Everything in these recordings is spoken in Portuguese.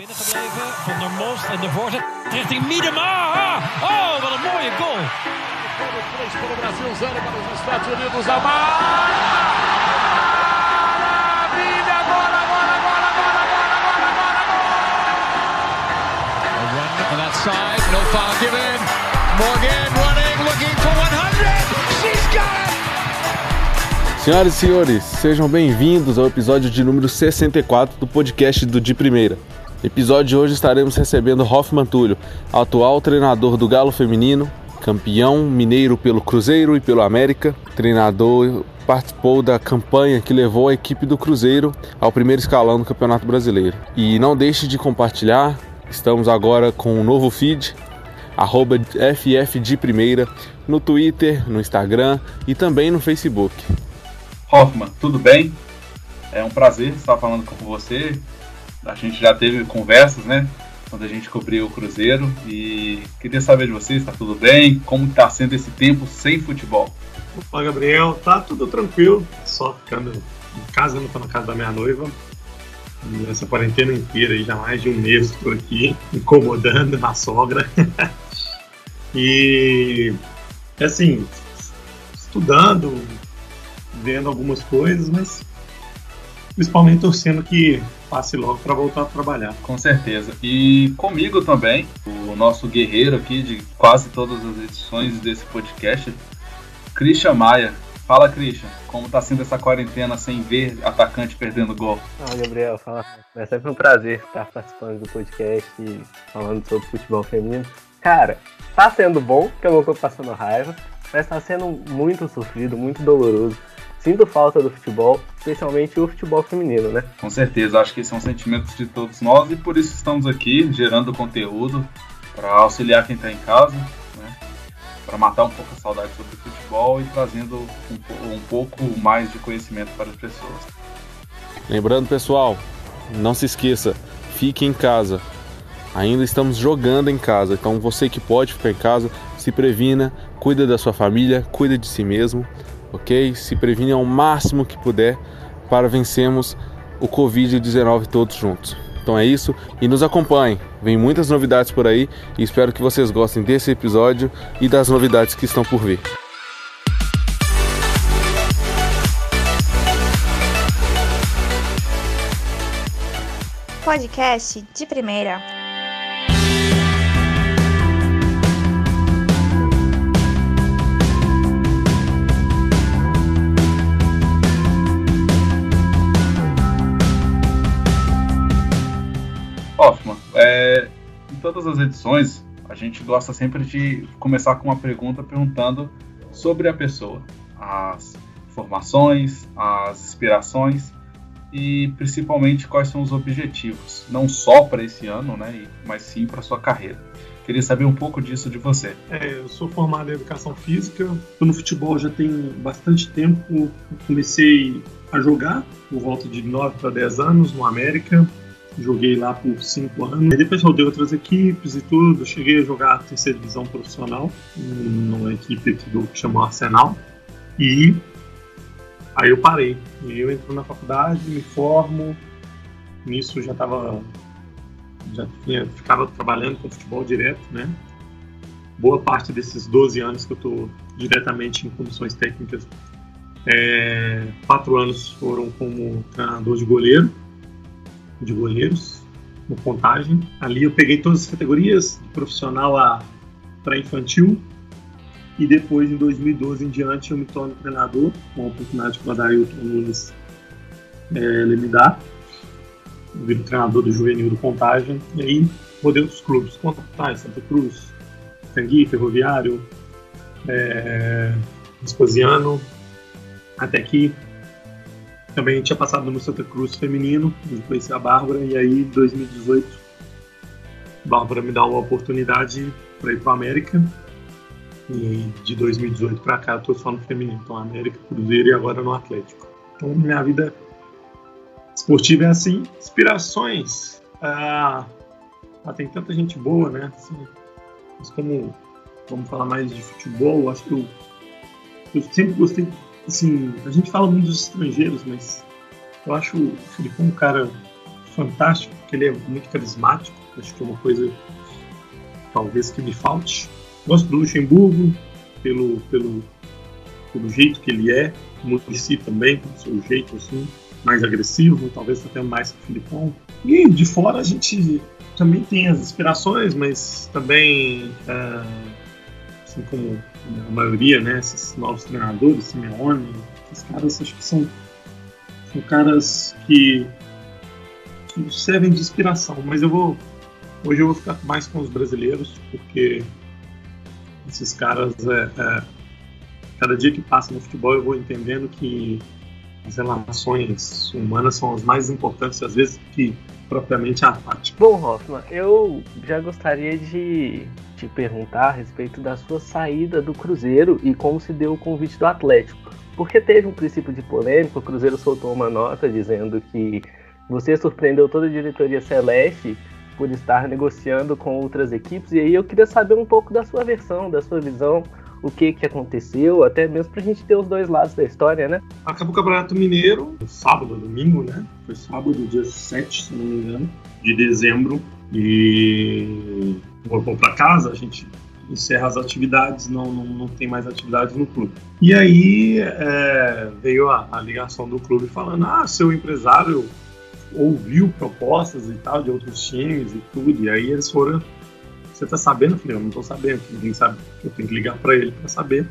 binnengebleven. Van der Most en de voorzet richting Miedema. Oh, wat een mooie goal. Para o Brasil, zero para os Estados Unidos. Maravilha! Agora, agora, agora, agora, agora, agora, agora! A run on that side. No foul given. Morgan running, looking for 100. She's got it! Senhoras e senhores, sejam bem-vindos ao episódio de número 64 do podcast do De Primeira. Episódio de hoje estaremos recebendo Hoffman Túlio, atual treinador do Galo Feminino, campeão mineiro pelo Cruzeiro e pelo América. Treinador participou da campanha que levou a equipe do Cruzeiro ao primeiro escalão do Campeonato Brasileiro. E não deixe de compartilhar, estamos agora com um novo feed, arroba FF de Primeira, no Twitter, no Instagram e também no Facebook. Hoffman, tudo bem? É um prazer estar falando com você. A gente já teve conversas, né? Quando a gente cobriu o Cruzeiro e queria saber de você, está tudo bem? Como está sendo esse tempo sem futebol? Opa, Gabriel, tá tudo tranquilo, só ficando em casa, não tô na casa da minha noiva. Essa quarentena inteira aí, já mais de um mês estou aqui, incomodando a sogra. e assim, estudando, vendo algumas coisas, mas principalmente torcendo que passe logo para voltar a trabalhar. Com certeza. E comigo também, o nosso guerreiro aqui de quase todas as edições desse podcast, Christian Maia. Fala, Christian, como tá sendo essa quarentena sem ver atacante perdendo gol? Fala, Gabriel. Fala. É sempre um prazer estar participando do podcast e falando sobre futebol feminino. Cara, tá sendo bom, que eu não tô passando raiva, mas tá sendo muito sofrido, muito doloroso. Sinto falta do futebol, especialmente o futebol feminino, né? Com certeza, acho que são sentimentos de todos nós e por isso estamos aqui gerando conteúdo para auxiliar quem está em casa, né? para matar um pouco a saudade sobre o futebol e trazendo um, um pouco mais de conhecimento para as pessoas. Lembrando, pessoal, não se esqueça, fique em casa. Ainda estamos jogando em casa, então você que pode ficar em casa, se previna, cuida da sua família, cuida de si mesmo, ok? Se previne ao máximo que puder para vencermos o Covid-19 todos juntos. Então é isso e nos acompanhem. Vem muitas novidades por aí e espero que vocês gostem desse episódio e das novidades que estão por vir. Podcast de primeira. É, em todas as edições, a gente gosta sempre de começar com uma pergunta perguntando sobre a pessoa, as formações, as inspirações e principalmente quais são os objetivos, não só para esse ano, né, mas sim para sua carreira. Queria saber um pouco disso de você. É, eu sou formado em educação física, estou no futebol já tem bastante tempo. Comecei a jogar por volta de 9 para 10 anos no América, joguei lá por cinco anos. E depois rodei outras equipes e tudo. Cheguei a jogar a terceira divisão profissional numa equipe que chamou Arsenal. E aí eu parei. E eu entro na faculdade, me formo. Nisso já estava já tinha, ficava trabalhando com futebol direto, né? Boa parte desses 12 anos que eu estou diretamente em comissões técnicas, é, quatro anos foram como treinador de goleiro de goleiros no Contagem. Ali eu peguei todas as categorias, de profissional para infantil. E depois, em 2012 em diante, eu me torno treinador, com a oportunidade que o Adailton Nunes é, me dá. Eu viro treinador do juvenil do Contagem. E aí, rodei outros clubes, Contagem, Santa Cruz, Cangui, Ferroviário, é, até que também tinha passado no Santa Cruz feminino, conheci a Bárbara, e aí em 2018 a Bárbara me dá uma oportunidade para ir para América. E de 2018 para cá eu tô só no feminino, então América, Cruzeiro e agora no Atlético. Então minha vida esportiva é assim. Inspirações. Ah, ah, tem tanta gente boa, né? Assim, mas como vamos falar mais de futebol, acho que eu, eu sempre gostei assim, a gente fala muito dos estrangeiros, mas eu acho o Filipão um cara fantástico, porque ele é muito carismático. Acho que é uma coisa talvez que me falte. Gosto do Luxemburgo pelo, pelo, pelo jeito que ele é, Murici também, pelo seu jeito assim, mais agressivo, talvez até mais que o Filipão. E de fora a gente também tem as inspirações, mas também, é, assim como a maioria, né, esses novos treinadores, Simeone, esses caras acho que são, são caras que, que servem de inspiração, mas eu vou hoje eu vou ficar mais com os brasileiros porque esses caras é, é, cada dia que passa no futebol eu vou entendendo que as relações humanas são as mais importantes às vezes que propriamente a tática. Bom, Hoffman, eu já gostaria de te perguntar a respeito da sua saída do Cruzeiro e como se deu o convite do Atlético. Porque teve um princípio de polêmica, o Cruzeiro soltou uma nota dizendo que você surpreendeu toda a diretoria celeste por estar negociando com outras equipes, e aí eu queria saber um pouco da sua versão, da sua visão, o que que aconteceu, até mesmo pra gente ter os dois lados da história, né? Acabou o Campeonato Mineiro, sábado, domingo, né? Foi sábado, dia 7, se não me engano, de dezembro, e voltou para casa, a gente encerra as atividades, não, não, não, tem mais atividades no clube. E aí é, veio a, a, ligação do clube falando: ah, seu empresário ouviu propostas e tal de outros times e tudo, e aí eles foram. Você tá sabendo? Falei: eu não tô sabendo, ninguém sabe. Eu tenho que ligar para ele para saber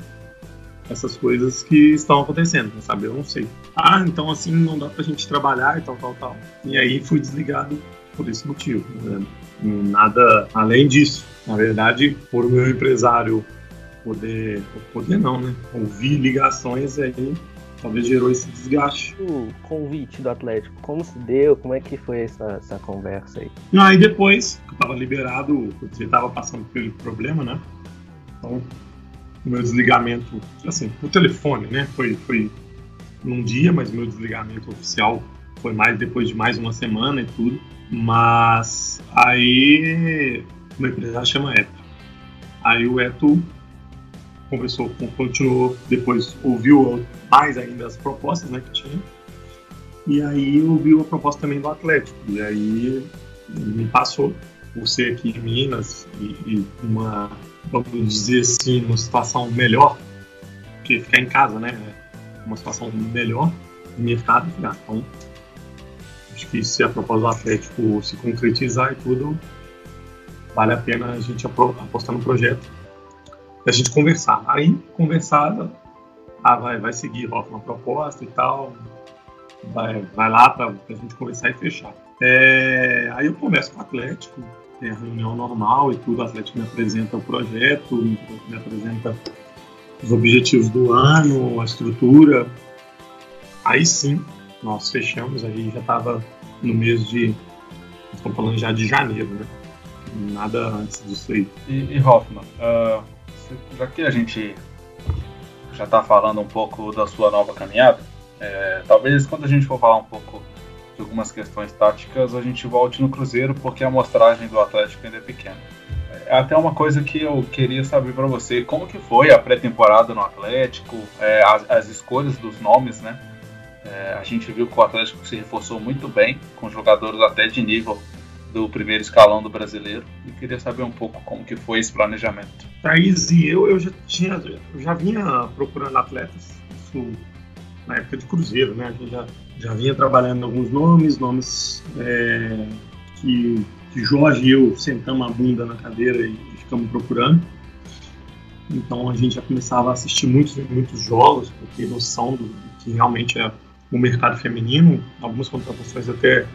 essas coisas que estão acontecendo, pra saber, eu não sei. Ah, então assim não dá pra gente trabalhar e tal, tal, tal. E aí fui desligado por esse motivo. Né? Nada além disso. Na verdade, por meu empresário poder, poder não, né? Ouvir ligações aí, talvez gerou esse desgaste. O convite do Atlético, como se deu? Como é que foi essa, essa conversa aí? Aí depois, eu tava liberado, você tava passando pelo problema, né? Então, o meu desligamento, assim, o telefone, né? Foi, foi num dia, mas meu desligamento oficial foi mais depois de mais uma semana e tudo. Mas aí uma empresa chama Eto. Aí o Eto conversou, continuou, depois ouviu mais ainda as propostas né, que tinha. E aí ouviu a proposta também do Atlético. E aí me passou por ser aqui em Minas e, e uma, vamos dizer assim, uma situação melhor, porque ficar em casa, né? Uma situação melhor, me ficar, ah, então acho que se a proposta do Atlético se concretizar e tudo, vale a pena a gente apostar no projeto a gente conversar. Aí, conversada, ah, vai, vai seguir ó, uma proposta e tal, vai, vai lá para a gente conversar e fechar. É, aí eu converso com o Atlético, tem a reunião normal e tudo, o Atlético me apresenta o projeto, me apresenta os objetivos do ano, a estrutura. Aí sim, nós fechamos, aí já estava no mês de. Estamos falando já de janeiro, né? Nada antes disso aí. E, e Hoffman, uh, já que a gente já está falando um pouco da sua nova caminhada, é, talvez quando a gente for falar um pouco de algumas questões táticas, a gente volte no Cruzeiro, porque a amostragem do Atlético ainda é pequena. É até uma coisa que eu queria saber para você, como que foi a pré-temporada no Atlético, é, as, as escolhas dos nomes, né? É, a gente viu que o Atlético se reforçou muito bem, com jogadores até de nível do primeiro escalão do brasileiro. E queria saber um pouco como que foi esse planejamento. Thaís e eu, eu já tinha, eu já vinha procurando atletas, isso na época de Cruzeiro, né? A gente já, já vinha trabalhando alguns nomes, nomes é, que, que Jorge e eu sentamos a bunda na cadeira e ficamos procurando. Então a gente já começava a assistir muitos, muitos jogos, ter noção do que realmente é o mercado feminino, algumas contratações até,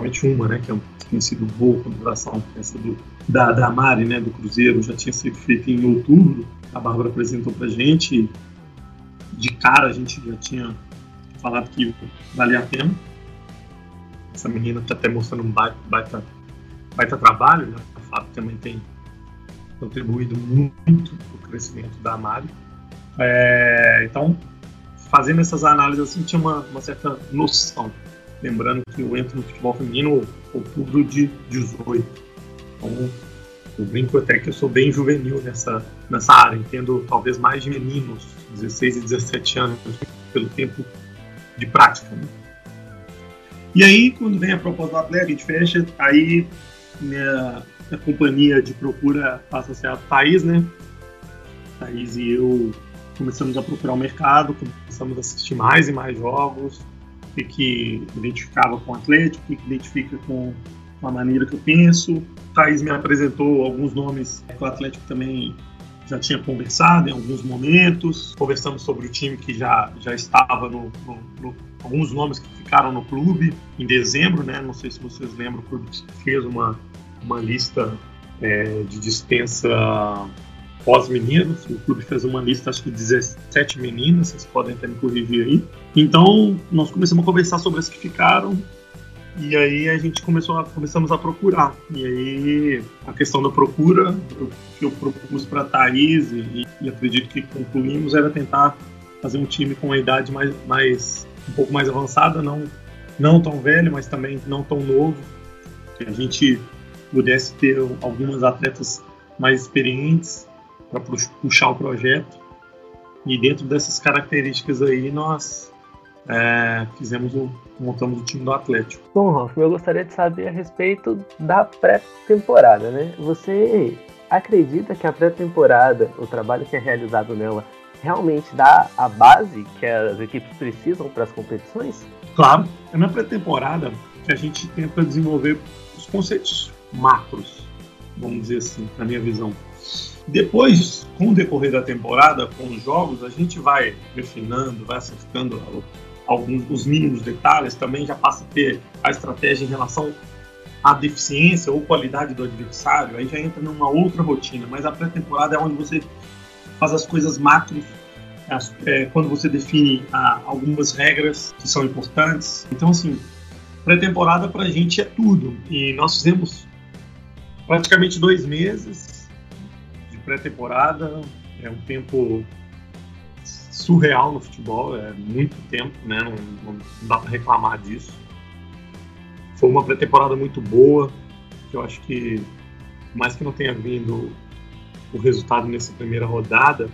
principalmente uma, né, que é tem sido boa contratação, essa do, da, da Mari, né, do Cruzeiro, já tinha sido feita em outubro, a Bárbara apresentou pra gente, de cara a gente já tinha falado que valia a pena. Essa menina está até mostrando um baita, baita, baita trabalho, né? a Fábio também tem contribuído muito para o crescimento da Mari. É, então, fazendo essas análises assim, tinha uma, uma, certa noção. Lembrando que eu entro no futebol feminino outubro de 18. Então, eu brinco até que eu sou bem juvenil nessa, nessa área. Entendo talvez mais de meninos, 16 e 17 anos, pelo tempo de prática. Né? E aí, quando vem a proposta do Atlético, a gente fecha, aí minha, companhia de procura passa a ser a Thaís, né? Thaís e eu começamos a procurar o mercado, começamos a assistir mais e mais jogos, que, que identificava com o Atlético, o que, identifica com, a maneira que eu penso. Thaís me apresentou alguns nomes que o Atlético também já tinha conversado em alguns momentos. Conversamos sobre o time que já, já estava no, no, no alguns nomes que ficaram no clube em dezembro, né? Não sei se vocês lembram, o clube fez uma, uma lista é, de dispensa pós-meninos. O clube fez uma lista, acho que 17 meninas, vocês podem até me corrigir aí. Então, nós começamos a conversar sobre as que ficaram. E aí a gente começou a, começamos a procurar. E aí a questão da procura, que eu propus para a Thaís e, e acredito que concluímos, era tentar fazer um time com uma idade mais, mais um pouco mais avançada, não, não tão velho, mas também não tão novo, que a gente pudesse ter algumas atletas mais experientes para puxar o projeto. E dentro dessas características aí, nós é, fizemos o, montamos o time do Atlético. Bom, Hoff, eu gostaria de saber a respeito da pré-temporada, né? Você acredita que a pré-temporada, o trabalho que é realizado nela, realmente dá a base que as equipes precisam para as competições? Claro, é na pré-temporada que a gente tenta desenvolver os conceitos macros, vamos dizer assim, na minha visão. Depois, com o decorrer da temporada, com os jogos, a gente vai refinando, vai acertando alguns os mínimos detalhes, também já passa a ter a estratégia em relação à deficiência ou qualidade do adversário, aí já entra numa outra rotina, mas a pré-temporada é onde você faz as coisas macros é, quando você define ah, algumas regras que são importantes. Então, assim, pré-temporada para a gente é tudo. E nós fizemos praticamente dois meses pré-temporada. É um tempo surreal no futebol, é muito tempo, né? Não, não dá para reclamar disso. Foi uma pré-temporada muito boa, que eu acho que, mais que não tenha vindo o resultado nessa primeira rodada,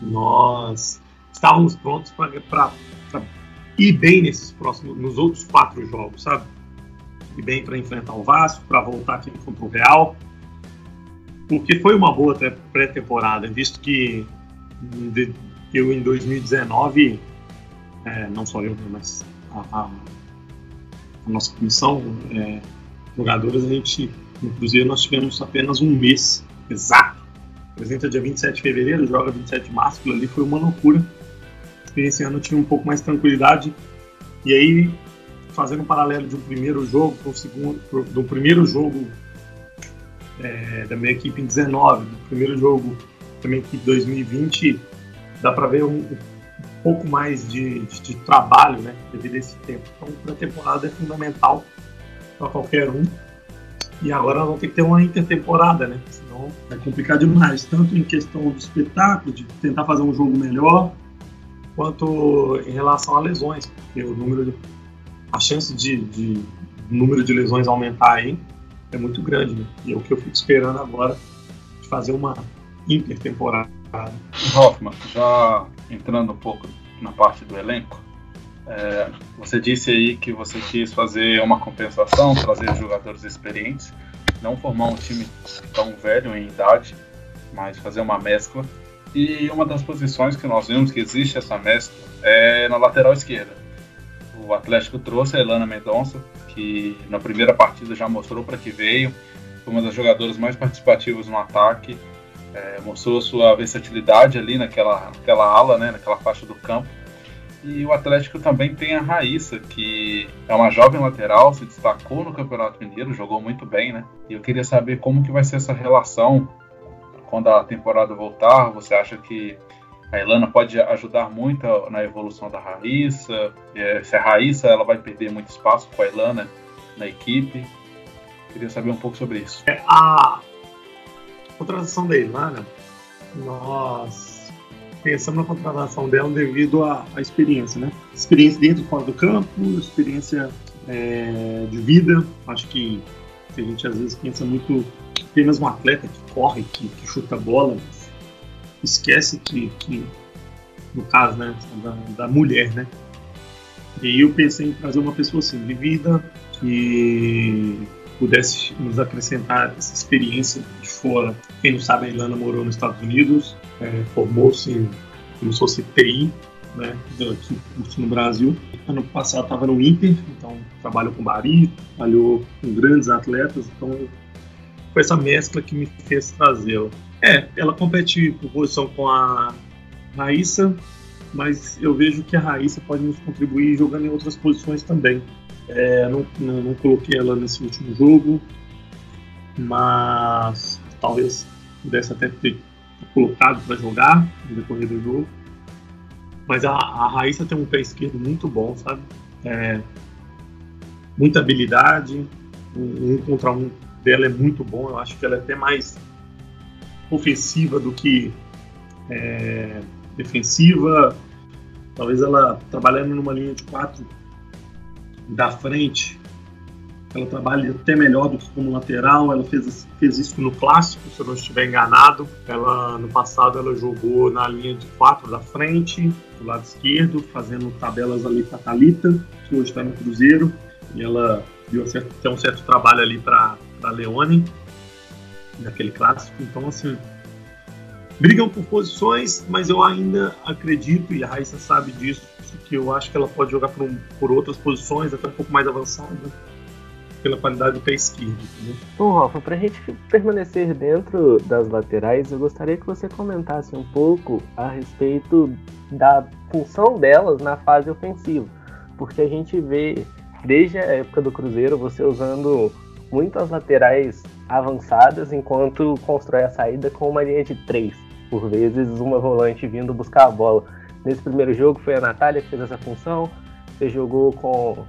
nós estávamos prontos para ir bem nesses próximos, nos outros quatro jogos, sabe? Ir bem para enfrentar o Vasco, para voltar aqui contra o Real, porque foi uma boa pré-temporada, visto que eu em 2019, é, não só eu, mas a, a, a nossa comissão, é, jogadores, a gente, no Cruzeiro, nós tivemos apenas um mês exato. Apresenta dia 27 de fevereiro, joga 27 de março, ali foi uma loucura. Esse ano eu tive um pouco mais de tranquilidade. E aí, fazendo um paralelo de um primeiro jogo para o segundo, do primeiro jogo é, da minha equipe em 19, do primeiro jogo da minha equipe em 2020, dá para ver um, um, pouco mais de, de, de, trabalho, né, devido a esse tempo. Então, a temporada é fundamental para qualquer um. E agora vamos ter que ter uma intertemporada, né? Senão vai complicar demais, tanto em questão do espetáculo, de tentar fazer um jogo melhor, quanto em relação a lesões, porque o número de, a chance de, de número de lesões aumentar aí é muito grande, né? E é o que eu fico esperando agora de fazer uma intertemporada. Hoffman, já entrando um pouco na parte do elenco, é, você disse aí que você quis fazer uma compensação, trazer jogadores experientes, não formar um time tão velho em idade, mas fazer uma mescla. E uma das posições que nós vimos que existe essa mescla é na lateral esquerda. O Atlético trouxe a Elana Mendonça, que na primeira partida já mostrou para que veio, foi uma das jogadoras mais participativas no ataque, é, mostrou sua versatilidade ali naquela, naquela ala, né, naquela faixa do campo e o Atlético também tem a Raíssa, que é uma jovem lateral, se destacou no Campeonato Mineiro, jogou muito bem, né? E eu queria saber como que vai ser essa relação quando a temporada voltar. Você acha que a Elana pode ajudar muito na evolução da Raíssa? É, se a Raíssa ela vai perder muito espaço com a Elana na equipe? Queria saber um pouco sobre isso. É, a contratação da Elana, nós pensamos na contratação dela devido à, à, experiência, né? Experiência dentro e fora do campo, experiência é, de vida. Acho que, a gente às vezes pensa muito apenas um atleta que corre, que, que chuta bola, esquece que, que, no caso né, da, da mulher, né? E eu pensei em trazer uma pessoa assim, vivida, que pudesse nos acrescentar essa experiência de fora. Quem não sabe, a Ilana morou nos Estados Unidos, é, formou-se como se fosse TI, né, aqui no Brasil. Ano passado estava no Inter, então trabalhou com Bari, trabalhou com grandes atletas, então foi essa mescla que me fez trazê-la. É, ela compete por posição com a Raíssa, mas eu vejo que a Raíssa pode nos contribuir jogando em outras posições também. É, não, não, não, coloquei ela nesse último jogo, mas talvez pudesse até ter colocado para jogar no decorrer do jogo. Mas a, a Raíssa tem um pé esquerdo muito bom, sabe? É, muita habilidade, um, um contra um dela é muito bom. Eu acho que ela é até mais ofensiva do que é, defensiva. Talvez ela trabalhando numa linha de quatro da frente, ela trabalha até melhor do que como lateral. Ela fez, fez isso no clássico, se eu não estiver enganado. Ela no passado ela jogou na linha de quatro da frente, do lado esquerdo, fazendo tabelas ali para Talita, que hoje está no Cruzeiro. E ela deu até um certo trabalho ali para Leone naquele clássico. Então assim, brigam por posições, mas eu ainda acredito, e a Raíssa sabe disso, que eu acho que ela pode jogar por, um, por outras posições, até um pouco mais avançada, pela qualidade do pé esquerdo. Bom, Rafa, para a gente permanecer dentro das laterais, eu gostaria que você comentasse um pouco a respeito da função delas na fase ofensiva, porque a gente vê desde a época do Cruzeiro você usando muitas laterais avançadas enquanto constrói a saída com uma linha de três por vezes uma volante vindo buscar a bola. Nesse primeiro jogo foi a Natália que fez essa função. Você jogou com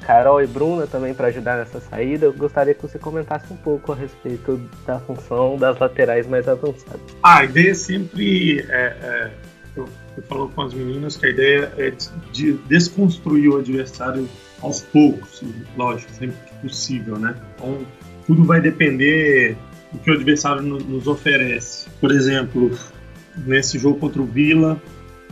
Carol e Bruna também para ajudar nessa saída. Eu gostaria que você comentasse um pouco a respeito da função das laterais mais avançadas. A ideia é sempre. É, é, eu, eu falo com as meninas que a ideia é de desconstruir o adversário aos poucos, lógico, sempre que possível, né? Então, tudo vai depender o que o adversário nos oferece. Por exemplo, nesse jogo contra o Vila,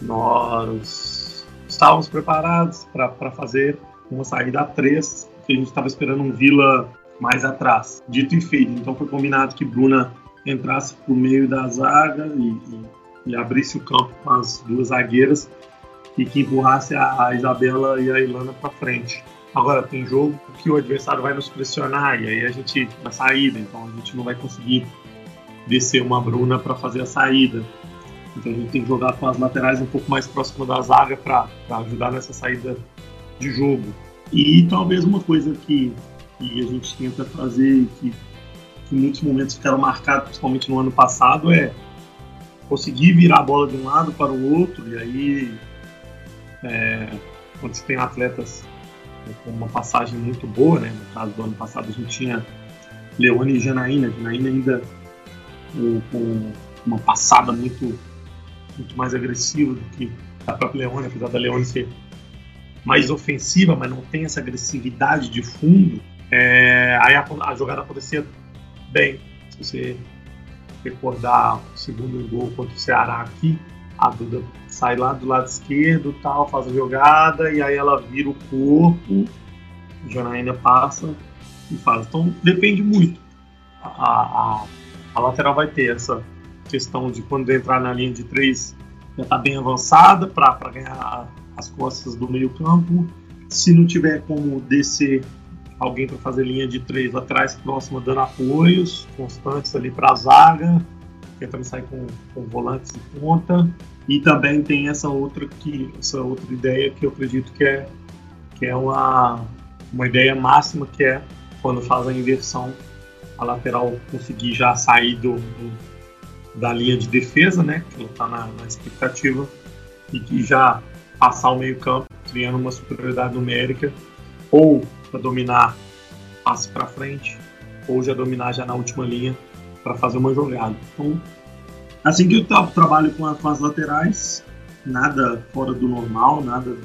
nós estávamos preparados para fazer uma saída a três, que a gente estava esperando um Vila mais atrás. Dito e feito, então foi combinado que Bruna entrasse por meio da zaga e, e, e abrisse o campo com as duas zagueiras e que empurrasse a, a Isabela e a Ilana para frente. Agora, tem jogo que o adversário vai nos pressionar e aí a gente, na saída, então a gente não vai conseguir descer uma Bruna para fazer a saída. Então a gente tem que jogar com as laterais um pouco mais próximo da zaga para ajudar nessa saída de jogo. E talvez uma coisa que, que a gente tenta fazer, que, que em muitos momentos ficaram marcados, principalmente no ano passado, é conseguir virar a bola de um lado para o outro, e aí é, quando você tem atletas com uma passagem muito boa, né? No caso do ano passado a gente tinha Leone e Janaína, Janaína ainda com, uma passada muito, muito mais agressiva do que a própria Leone, apesar da Leone ser mais ofensiva, mas não tem essa agressividade de fundo, é, aí a, a, jogada acontecia bem. Se você recordar o segundo gol contra o Ceará aqui, a Duda sai lá do lado esquerdo, tal, faz a jogada e aí ela vira o corpo, Janaína passa e faz. Então depende muito. A, a, a, lateral vai ter essa questão de quando entrar na linha de três já está bem avançada para ganhar as costas do meio campo. Se não tiver como descer alguém para fazer linha de três atrás próxima, dando apoios constantes ali para a zaga, tentando sair com, com volantes de ponta. E também tem essa outra que essa outra ideia que eu acredito que é que é uma uma ideia máxima que é quando faz a inversão a lateral conseguir já sair do, do da linha de defesa, né? Que ela está na, na expectativa e que já passar o meio campo criando uma superioridade numérica ou para dominar passe para frente ou já dominar já na última linha para fazer uma jogada. Então Assim que eu trabalho com, a, com, as laterais, nada fora do normal, nada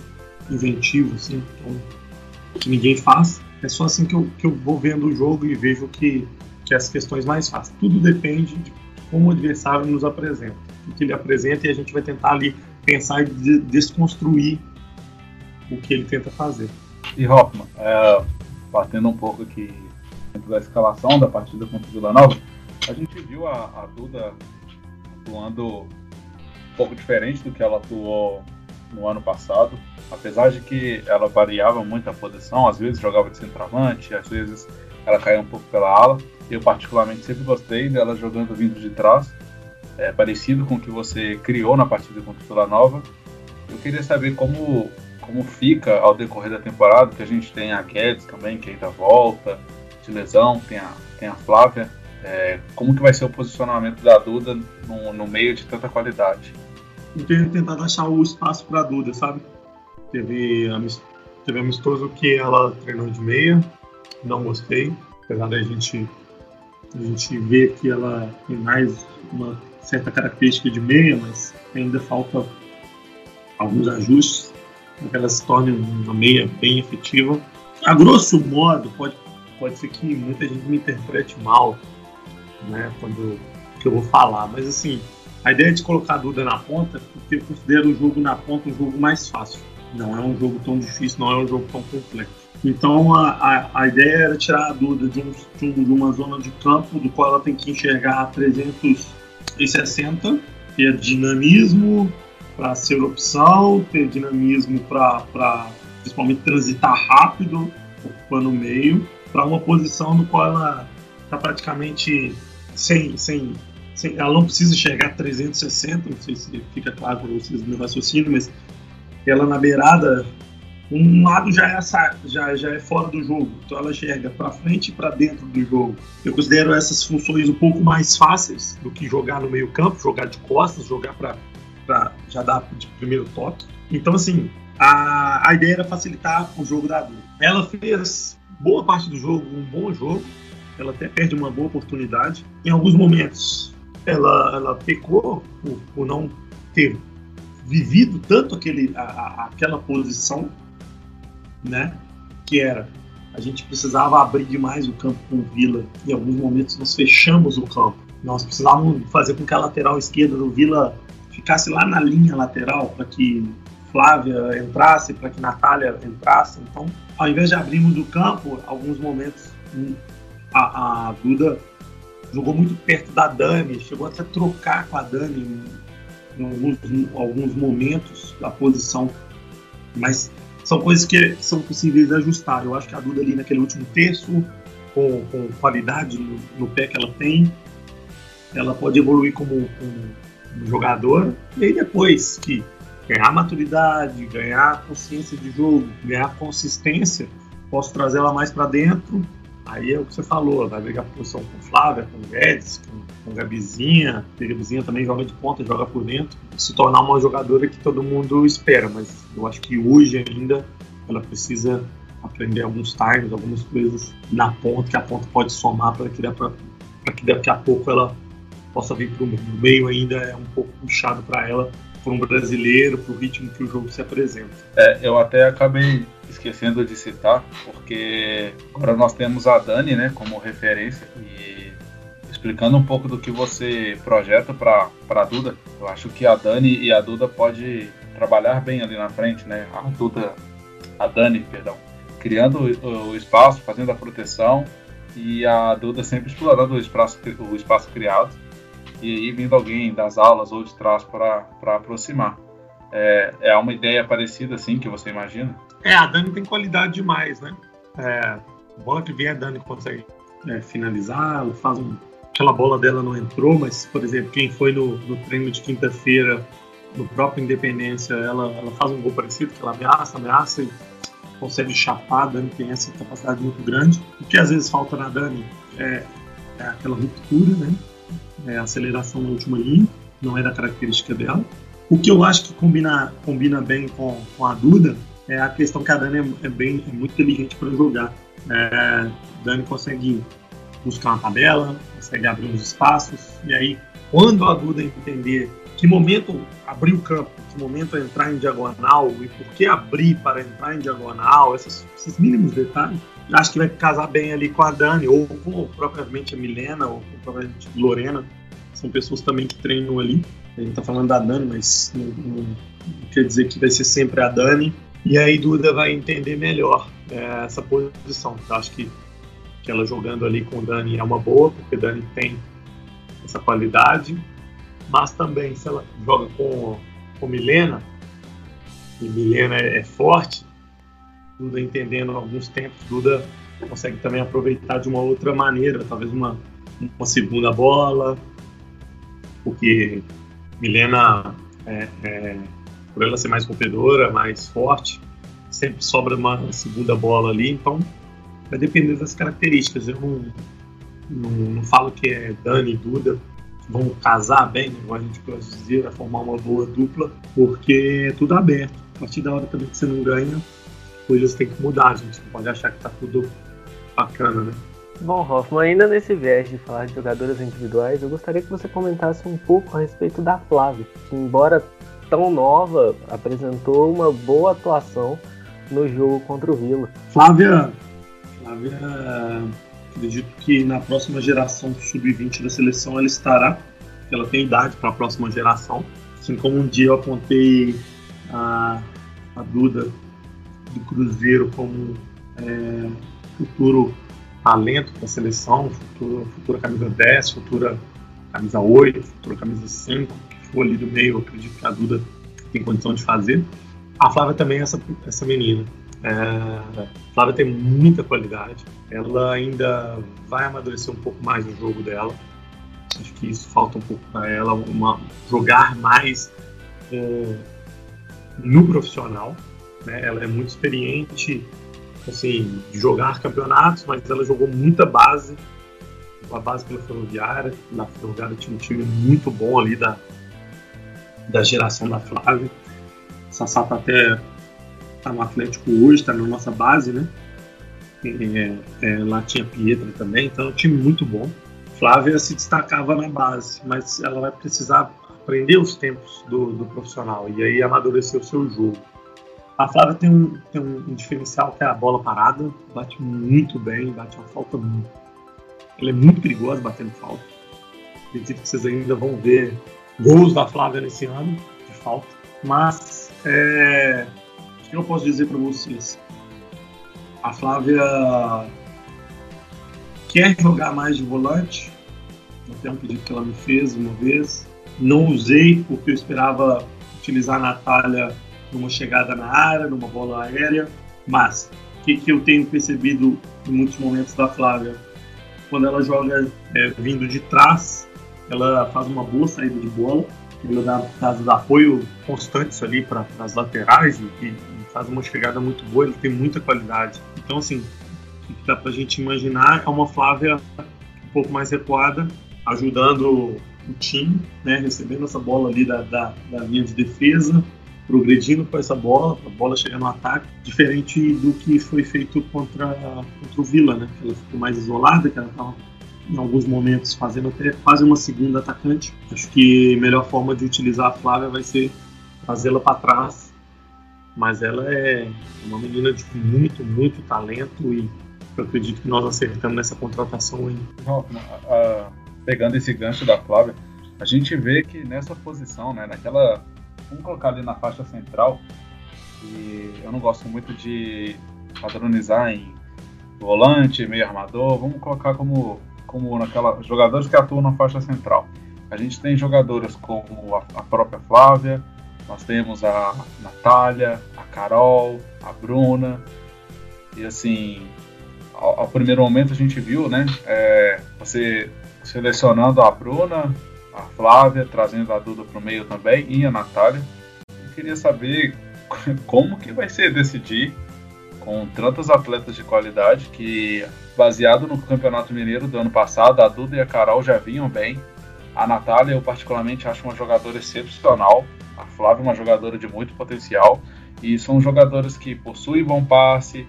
inventivo, assim, então, que ninguém faz. É só assim que eu, que eu vou vendo o jogo e vejo que, que as questões mais fáceis. Tudo depende de como o adversário nos apresenta. O que ele apresenta e a gente vai tentar ali pensar e de, desconstruir o que ele tenta fazer. E Hoffman, é, batendo um pouco aqui da escalação da partida contra o Vila Nova, a gente viu a, a Duda atuando um pouco diferente do que ela atuou no ano passado. Apesar de que ela variava muito a posição, às vezes jogava de centroavante, às vezes ela caía um pouco pela ala. Eu particularmente sempre gostei dela jogando vindo de trás, é, parecido com o que você criou na partida contra o Vila Nova. Eu queria saber como, como fica ao decorrer da temporada, que a gente tem a Guedes também, que ainda volta de lesão, tem a, tem a Flávia. É, como que vai ser o posicionamento da Duda no, no meio de tanta qualidade? Eu tenho tentado achar o espaço para a Duda, sabe? Teve, teve amistoso que ela treinou de meia, não gostei, apesar da gente, a gente ver que ela tem mais uma certa característica de meia, mas ainda falta alguns ajustes para que ela se torne uma meia bem efetiva. A grosso modo, pode, pode ser que muita gente me interprete mal né, quando que eu vou falar, mas assim, a ideia de colocar a Duda na ponta, porque eu considero o jogo na ponta um jogo mais fácil. Não é um jogo tão difícil, não é um jogo tão complexo. Então a, a, a ideia era tirar a Duda de, um, de, um, uma zona de campo do qual ela tem que enxergar a 360, ter dinamismo para ser opção, ter dinamismo para principalmente transitar rápido, ocupando o meio, para uma posição no qual ela está praticamente sem, sem, sem, Ela não precisa enxergar 360, não sei se fica claro para vocês no meu raciocínio, mas ela na beirada, um lado já é, já, já é fora do jogo, então ela enxerga para frente e para dentro do jogo. Eu considero essas funções um pouco mais fáceis do que jogar no meio-campo, jogar de costas, jogar para já dar de primeiro toque. Então, assim, a, a ideia era facilitar o jogo da Duda. Ela fez boa parte do jogo, um bom jogo, ela até perde uma boa oportunidade. Em alguns momentos, ela, ela pecou por, por não ter vivido tanto aquele, a, a, aquela posição, né? Que era a gente precisava abrir demais o campo com o Vila. Em alguns momentos nós fechamos o campo. Nós precisávamos fazer com que a lateral esquerda do Vila ficasse lá na linha lateral para que Flávia entrasse, para que Natália entrasse. Então, ao invés de abrirmos o campo, alguns momentos a, a Duda jogou muito perto da Dani, chegou até a trocar com a Dani em alguns, em alguns momentos da posição, mas são coisas que são possíveis de ajustar. Eu acho que a Duda ali naquele último terço, com, com qualidade no, no, pé que ela tem, ela pode evoluir como, como jogador, e aí depois que ganhar maturidade, ganhar consciência de jogo, ganhar consistência, posso trazer ela mais para dentro Aí é o que você falou, vai brigar por posição com Flávia, com Guedes, com, com Gabizinha. A Gabizinha também joga de ponta, joga por dentro. Se tornar uma jogadora que todo mundo espera, mas eu acho que hoje ainda ela precisa aprender alguns times, algumas coisas na ponta, que a ponta pode somar para que, que daqui a pouco ela possa vir para o meio. O meio ainda é um pouco puxado para ela, para um brasileiro, para o ritmo que o jogo se apresenta. É, eu até acabei esquecendo de citar, porque agora nós temos a Dani né, como referência e explicando um pouco do que você projeta para a Duda, eu acho que a Dani e a Duda pode trabalhar bem ali na frente, né? A Duda, a Dani, perdão, criando o, o espaço, fazendo a proteção e a Duda sempre explorando o espaço, o espaço criado e aí vindo alguém das aulas ou de trás para aproximar. É, é uma ideia parecida assim que você imagina? É, a Dani tem qualidade demais, né? É, bola que vem a Dani consegue é, finalizar, faz um, aquela bola dela não entrou, mas por exemplo, quem foi no, no treino de quinta-feira no próprio Independência, ela, ela faz um gol parecido, que ela ameaça, ameaça e consegue chapar, a Dani tem essa capacidade muito grande. O que às vezes falta na Dani é, é aquela ruptura, né? É a aceleração na última linha, não é da característica dela. O que eu acho que combina, combina bem com, com a Duda é a questão que a Dani é, é bem, é muito inteligente para jogar. É, Dani consegue buscar uma tabela, consegue abrir uns espaços, e aí, quando a Duda entender que momento abrir o campo, que momento entrar em diagonal e por que abrir para entrar em diagonal, esses, esses mínimos detalhes, acho que vai casar bem ali com a Dani, ou com propriamente a Milena, ou com propriamente a Lorena, são pessoas também que treinam ali. A gente tá falando da Dani, mas não, não, não quer dizer que vai ser sempre a Dani. E aí Duda vai entender melhor é, essa posição. Eu acho que, que ela jogando ali com o Dani é uma boa, porque Dani tem essa qualidade, mas também se ela joga com, com Milena, e Milena é, é forte, Duda entendendo alguns tempos, Duda consegue também aproveitar de uma outra maneira, talvez uma, uma segunda bola, porque Milena, é, é, por ela ser mais rompedora, mais forte, sempre sobra uma segunda bola ali, então vai depender das características. Eu não, não, não falo que é Dani e Duda vão casar bem, igual a gente pode dizer, vai formar uma boa dupla, porque é tudo aberto. A partir da hora também que você não ganha, coisas têm que mudar, a gente não pode achar que tá tudo bacana, né? Bom, Hoffman, ainda nesse viés de falar de jogadoras individuais, eu gostaria que você comentasse um pouco a respeito da Flávia, que embora tão nova, apresentou uma boa atuação no jogo contra o Vila. Flávia, Flávia, acredito que na próxima geração sub-20 da seleção ela estará, ela tem idade para a próxima geração. Assim como um dia eu apontei a, a Duda do Cruzeiro como é, futuro talento para a seleção, futura, futura camisa 10, futura camisa 8, futura camisa 5, que for ali do meio, eu acredito que a Duda tem condição de fazer. A Flávia também é essa, essa menina. É, a Flávia tem muita qualidade, ela ainda vai amadurecer um pouco mais no jogo dela. Acho que isso falta um pouco para ela, uma, jogar mais é, no profissional. Né? Ela é muito experiente assim, de jogar campeonatos, mas ela jogou muita base, a base pela Ferroviária. Na Ferroviária tinha um time muito bom ali da, da geração da Flávia. Sassá tá até tá no Atlético hoje, tá na nossa base, né? É, é, lá tinha Pietra também, então é um time muito bom. Flávia se destacava na base, mas ela vai precisar aprender os tempos do, do profissional e aí amadurecer o seu jogo. A Flávia tem um, tem um diferencial que é a bola parada, bate muito bem, bate uma falta. Ela é muito perigosa batendo falta. Acredito que vocês ainda vão ver gols da Flávia nesse ano, de falta. Mas, é, o que eu posso dizer para vocês? A Flávia quer jogar mais de volante. Até um pedido que ela me fez uma vez. Não usei porque eu esperava utilizar a Natália numa chegada na área, numa bola aérea, mas o que, que eu tenho percebido em muitos momentos da Flávia? Quando ela joga é, vindo de trás, ela faz uma boa saída de bola, ela dá, dá apoio constantes ali para as laterais e, e, faz uma chegada muito boa, ele tem muita qualidade. Então, assim, o que dá para a gente imaginar é uma Flávia um pouco mais recuada, ajudando o time, né, recebendo essa bola ali da, da, da linha de defesa, progredindo com essa bola, a bola chegar no ataque, diferente do que foi feito contra, contra o Vila, né? Ela ficou mais isolada, que ela estava em alguns momentos fazendo até quase uma segunda atacante. Acho que a melhor forma de utilizar a Flávia vai ser fazê-la para trás, mas ela é uma menina de muito, muito talento e eu acredito que nós acertamos nessa contratação aí. Pegando esse gancho da Flávia, a gente vê que nessa posição, né, naquela vamos colocar ali na faixa central, e eu não gosto muito de padronizar em volante, meio armador, vamos colocar como, como naquela jogadores que atuam na faixa central. A gente tem jogadoras como a, a própria Flávia, nós temos a Natália, a Carol, a Bruna, e assim, ao, ao primeiro momento a gente viu, né, é, você selecionando a Bruna, a Flávia, trazendo a Duda para o meio também, e a Natália. Eu queria saber como que vai ser decidir com tantos atletas de qualidade que, baseado no Campeonato Mineiro do ano passado, a Duda e a Carol já vinham bem. A Natália, eu particularmente acho uma jogadora excepcional. A Flávia, uma jogadora de muito potencial. E são jogadores que possuem bom passe,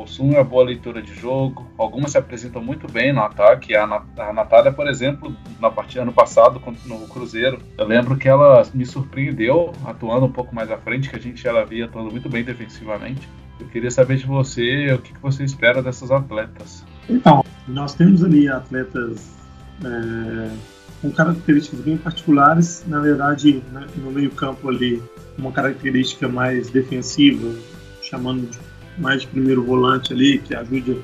possuem uma boa leitura de jogo, algumas se apresentam muito bem no ataque. A, Natália, por exemplo, na partida ano passado no Cruzeiro, eu lembro que ela me surpreendeu atuando um pouco mais à frente, que a gente ela via atuando muito bem defensivamente. Eu queria saber de você o que, que você espera dessas atletas. Então, nós temos ali atletas é, com características bem particulares. Na verdade, né, no meio-campo ali, uma característica mais defensiva chamando de, mais de primeiro volante ali, que ajude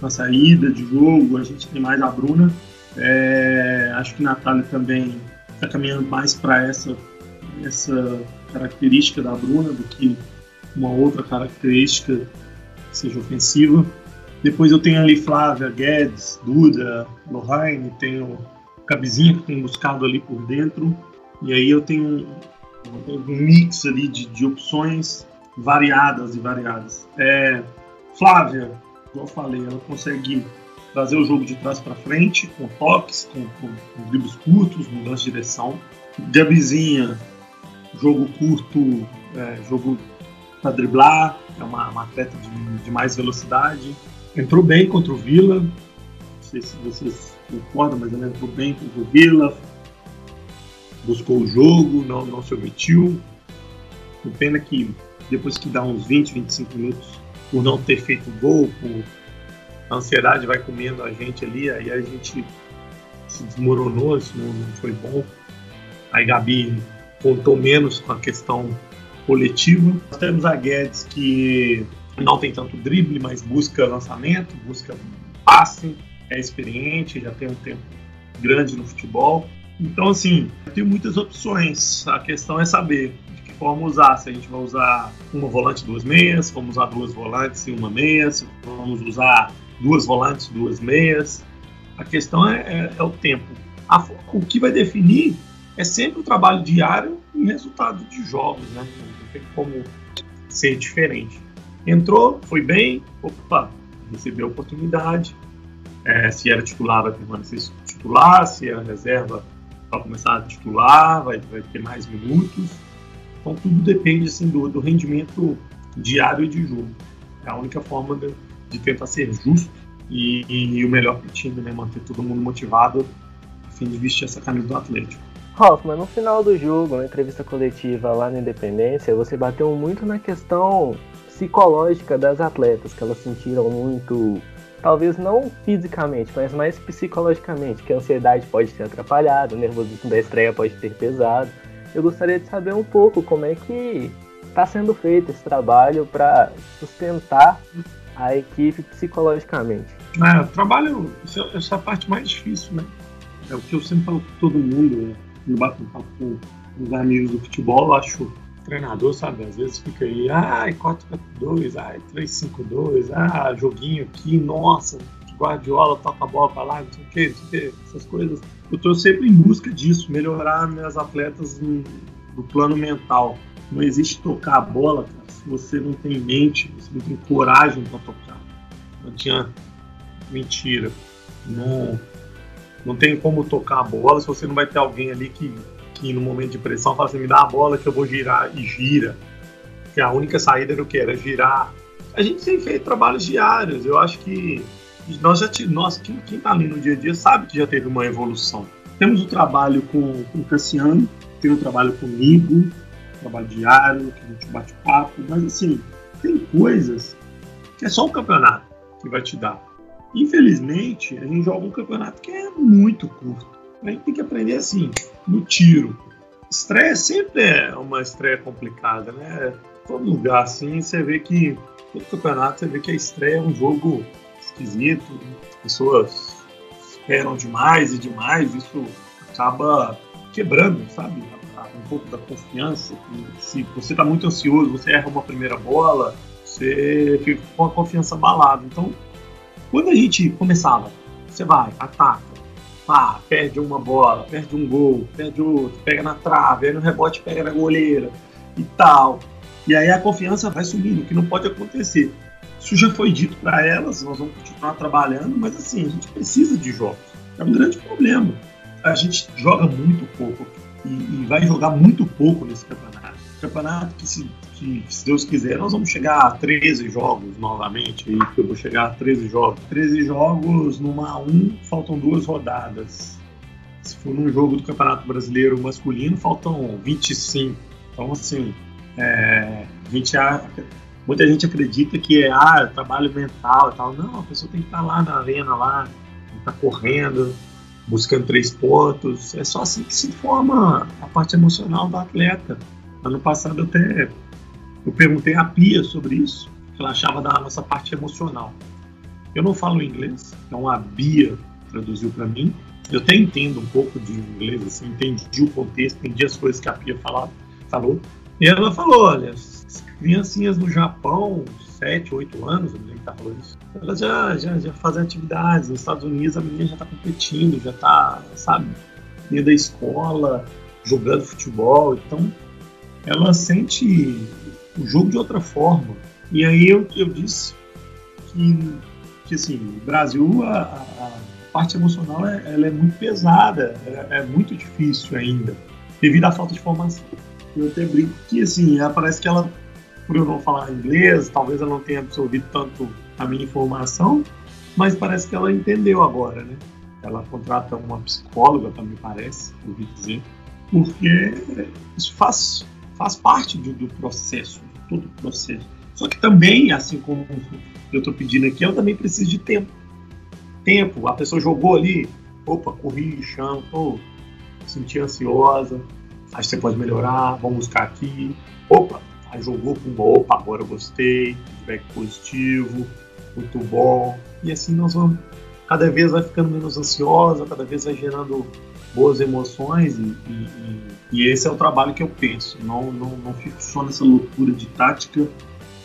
na saída de jogo. A gente tem mais a Bruna. É, acho que Natália também está caminhando mais para essa, essa característica da Bruna do que uma outra característica que seja ofensiva. Depois eu tenho ali Flávia, Guedes, Duda, Lohane, tenho Cabezinha que tem buscado ali por dentro. E aí eu tenho um, um mix ali de, de, opções variadas e variadas. É, Flávia, como eu falei, ela consegue trazer o jogo de trás para frente, com toques, com, com, com dribles curtos, mudança de direção. Gabizinha, jogo curto, é, jogo para driblar, é uma, uma atleta de, de, mais velocidade. Entrou bem contra o Vila, não sei se vocês concordam, mas ela entrou bem contra o Vila, buscou o jogo, não, não se omitiu. Pena que depois que dá uns 20, 25 minutos, por não ter feito gol, por a ansiedade vai comendo a gente ali, aí a gente se desmoronou, isso não, não foi bom. Aí Gabi contou menos com a questão coletiva. Nós temos a Guedes que não tem tanto drible, mas busca lançamento, busca passe, é experiente, já tem um tempo grande no futebol. Então, assim, tem muitas opções. A questão é saber forma usar. Se a gente vai usar uma volante, duas meias, vamos usar duas volantes e uma meia, se vamos usar duas volantes, duas meias. A questão é, é, é o tempo. A, o que vai definir é sempre o trabalho diário e resultado de jogos, né? Não tem como ser diferente. Entrou, foi bem, opa, recebeu a oportunidade. É, se era titular, vai permanecer titular. Se era reserva, vai começar a titular, vai, vai ter mais minutos. Então tudo depende assim, do, do rendimento diário de jogo. É a única forma de, de tentar ser justo e, e, o melhor para o time, né? Manter todo mundo motivado a fim de vestir essa camisa do Atlético. Hoffman, no final do jogo, na entrevista coletiva lá na Independência, você bateu muito na questão psicológica das atletas, que elas sentiram muito, talvez não fisicamente, mas mais psicologicamente, que a ansiedade pode ter atrapalhado, o nervosismo da estreia pode ter pesado. Eu gostaria de saber um pouco como é que está sendo feito esse trabalho para sustentar a equipe psicologicamente. É, o trabalho, essa é a parte mais difícil, né? É o que eu sempre falo com todo mundo, né? no bato um papo com os amigos do futebol, acho treinador, sabe? Às vezes fica aí, ai, 4-4-2, ai, 3-5-2, ah, joguinho aqui, nossa, Guardiola toca a bola pra lá, não sei o que, não sei o que, essas coisas. Eu tô sempre em busca disso, melhorar minhas atletas no, no plano mental. Não existe tocar a bola, cara, se você não tem mente, você não tem coragem para tocar. Não tinha mentira. Não não tem como tocar a bola se você não vai ter alguém ali que, que no momento de pressão fala assim, me dá a bola que eu vou girar e gira. Que a única saída era o que? Era girar. A gente tem feito trabalhos diários. Eu acho que nós já nós, quem, quem tá ali no dia a dia sabe que já teve uma evolução. Temos o trabalho com, com o Cassiano, tem o trabalho comigo, trabalho diário, que a gente bate papo, mas assim, tem coisas que é só o campeonato que vai te dar. Infelizmente, a gente joga um campeonato que é muito curto. A gente tem que aprender assim, no tiro. Estreia sempre é uma estreia complicada, né? Todo lugar assim, você vê que todo campeonato você vê que a estreia é um jogo esquisito, as pessoas esperam demais e demais, isso acaba quebrando, sabe? Um pouco da confiança. Se você está muito ansioso, você erra uma primeira bola, você fica com a confiança abalada. Então, quando a gente começava, você vai, ataca, pá, perde uma bola, perde um gol, perde outro, pega na trave, aí no rebote pega na goleira e tal. E aí a confiança vai subindo, o que não pode acontecer. Isso já foi dito para elas, nós vamos continuar trabalhando, mas assim, a gente precisa de jogos. É um grande problema. A gente joga muito pouco e, e vai jogar muito pouco nesse campeonato. Campeonato que se que, se Deus quiser, nós vamos chegar a 13 jogos novamente. Aí eu vou chegar a 13 jogos. 13 jogos numa A1, faltam duas rodadas. Se for num jogo do Campeonato Brasileiro masculino, faltam 25. Então, assim, é, a gente, muita gente acredita que é ah, trabalho mental e tal. Não, a pessoa tem que estar lá na arena, lá, tá correndo, buscando três pontos. É só assim que se forma a parte emocional do atleta. Ano passado até eu perguntei a Pia sobre isso, que ela achava da nossa parte emocional. Eu não falo inglês, então a Bia traduziu para mim. Eu até entendo um pouco de inglês, assim, entendi o contexto, entendi as coisas que a Pia falava, falou. E ela falou, olha, criancinhas no Japão, 7, 8 anos, não lembro que tá falando isso, elas já, já, já fazem atividades. Nos Estados Unidos a menina já está competindo, já está, sabe, dentro da escola, jogando futebol. Então, ela sente o jogo de outra forma. E aí eu, eu disse que, que assim, no Brasil a, a parte emocional é, ela é muito pesada, é, é, muito difícil ainda, devido à falta de formação. Eu até brinco que assim, parece que ela, por eu não falar inglês, talvez ela não tenha absorvido tanto a minha informação, mas parece que ela entendeu agora, né? Ela contrata uma psicóloga, também parece, ouvi dizer, porque isso faz, faz parte do, do processo, de todo o processo. Só que também, assim como eu estou pedindo aqui, ela também precisa de tempo. Tempo, a pessoa jogou ali, opa, corri, chão, oh, senti ansiosa, acho que você pode melhorar, vamos buscar aqui. Opa, aí jogou com opa, agora eu gostei, feedback positivo, muito bom. E assim nós vamos, cada vez vai ficando menos ansiosa, cada vez vai gerando boas emoções e, e, e, esse é o trabalho que eu penso. Não, não, não fico só nessa loucura de tática.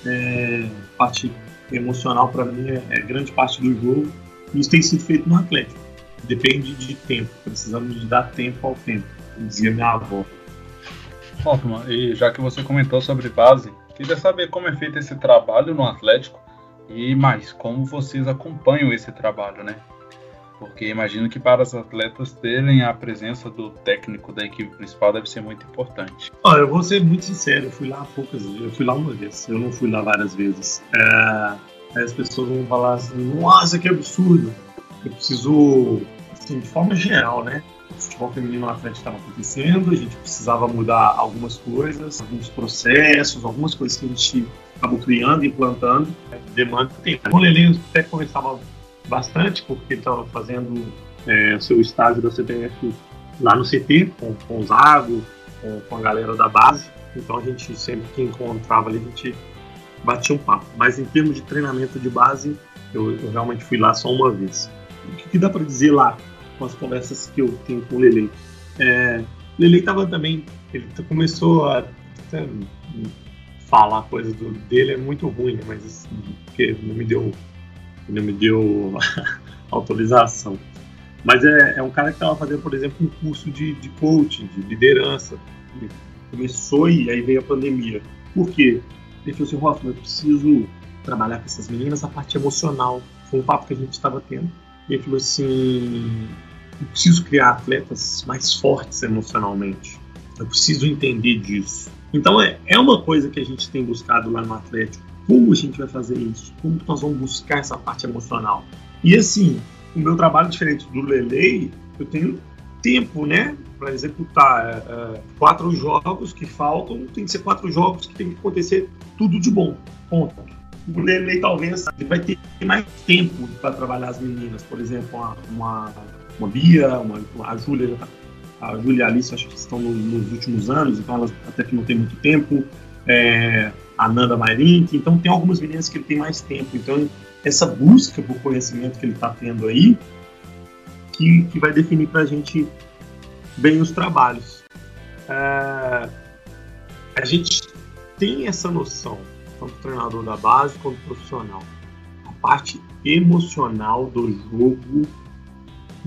É, parte emocional para mim é, é, grande parte do jogo. Isso tem sido feito no Atlético. Depende de tempo. Precisamos de dar tempo ao tempo, dizia minha avó. Hoffman, e já que você comentou sobre base, queria saber como é feito esse trabalho no Atlético e mais como vocês acompanham esse trabalho, né? Porque imagino que para os atletas terem a presença do técnico da equipe principal deve ser muito importante. Olha, eu vou ser muito sincero, eu fui lá poucas vezes, eu fui lá uma vez, eu não fui lá várias vezes. É, as pessoas vão falar assim, nossa, que absurdo. Eu preciso, assim, de forma geral, né? Futebol feminino no Atlético estava acontecendo, a gente precisava mudar algumas coisas, alguns processos, algumas coisas que a gente acabou criando, implantando, demanda tempo. O Lele até conversava bastante, porque ele estava fazendo é, seu estágio da CBF lá no CT, com, com o Zago, com, com, a galera da base. Então a gente sempre que encontrava ali, a gente batia um papo. Mas em termos de treinamento de base, eu, eu realmente fui lá só uma vez. O que, que dá para dizer lá, com as conversas que eu tenho com o Lele? É, Lele estava também, ele começou a falar coisas dele é muito ruim, né? mas assim, porque não me deu não me deu autorização. Mas é, é um cara que estava fazendo, por exemplo, um curso de, de coaching, de liderança. Começou e aí veio a pandemia. Por quê? Ele falou assim, Hoffman, eu preciso trabalhar com essas meninas a parte emocional. Foi um papo que a gente estava tendo. E ele falou assim, eu preciso criar atletas mais fortes emocionalmente. Eu preciso entender disso. Então é, é uma coisa que a gente tem buscado lá no Atlético como a gente vai fazer isso? Como nós vamos buscar essa parte emocional? E assim, o meu trabalho diferente do Lele, eu tenho tempo, né, para executar é, quatro jogos que faltam, tem que ser quatro jogos que tem que acontecer tudo de bom. Ponto. O Lele talvez vai ter mais tempo para trabalhar as meninas, por exemplo, uma, uma, uma Bia, uma, a Júlia, a Júlia e a Alice acho que estão nos, nos últimos anos, então elas até que não tem muito tempo. É, a Nanda Marink, então tem algumas meninas que ele tem mais tempo. Então, essa busca por conhecimento que ele está tendo aí, que, que vai definir para a gente bem os trabalhos. É, a gente tem essa noção, tanto treinador da base quanto profissional. A parte emocional do jogo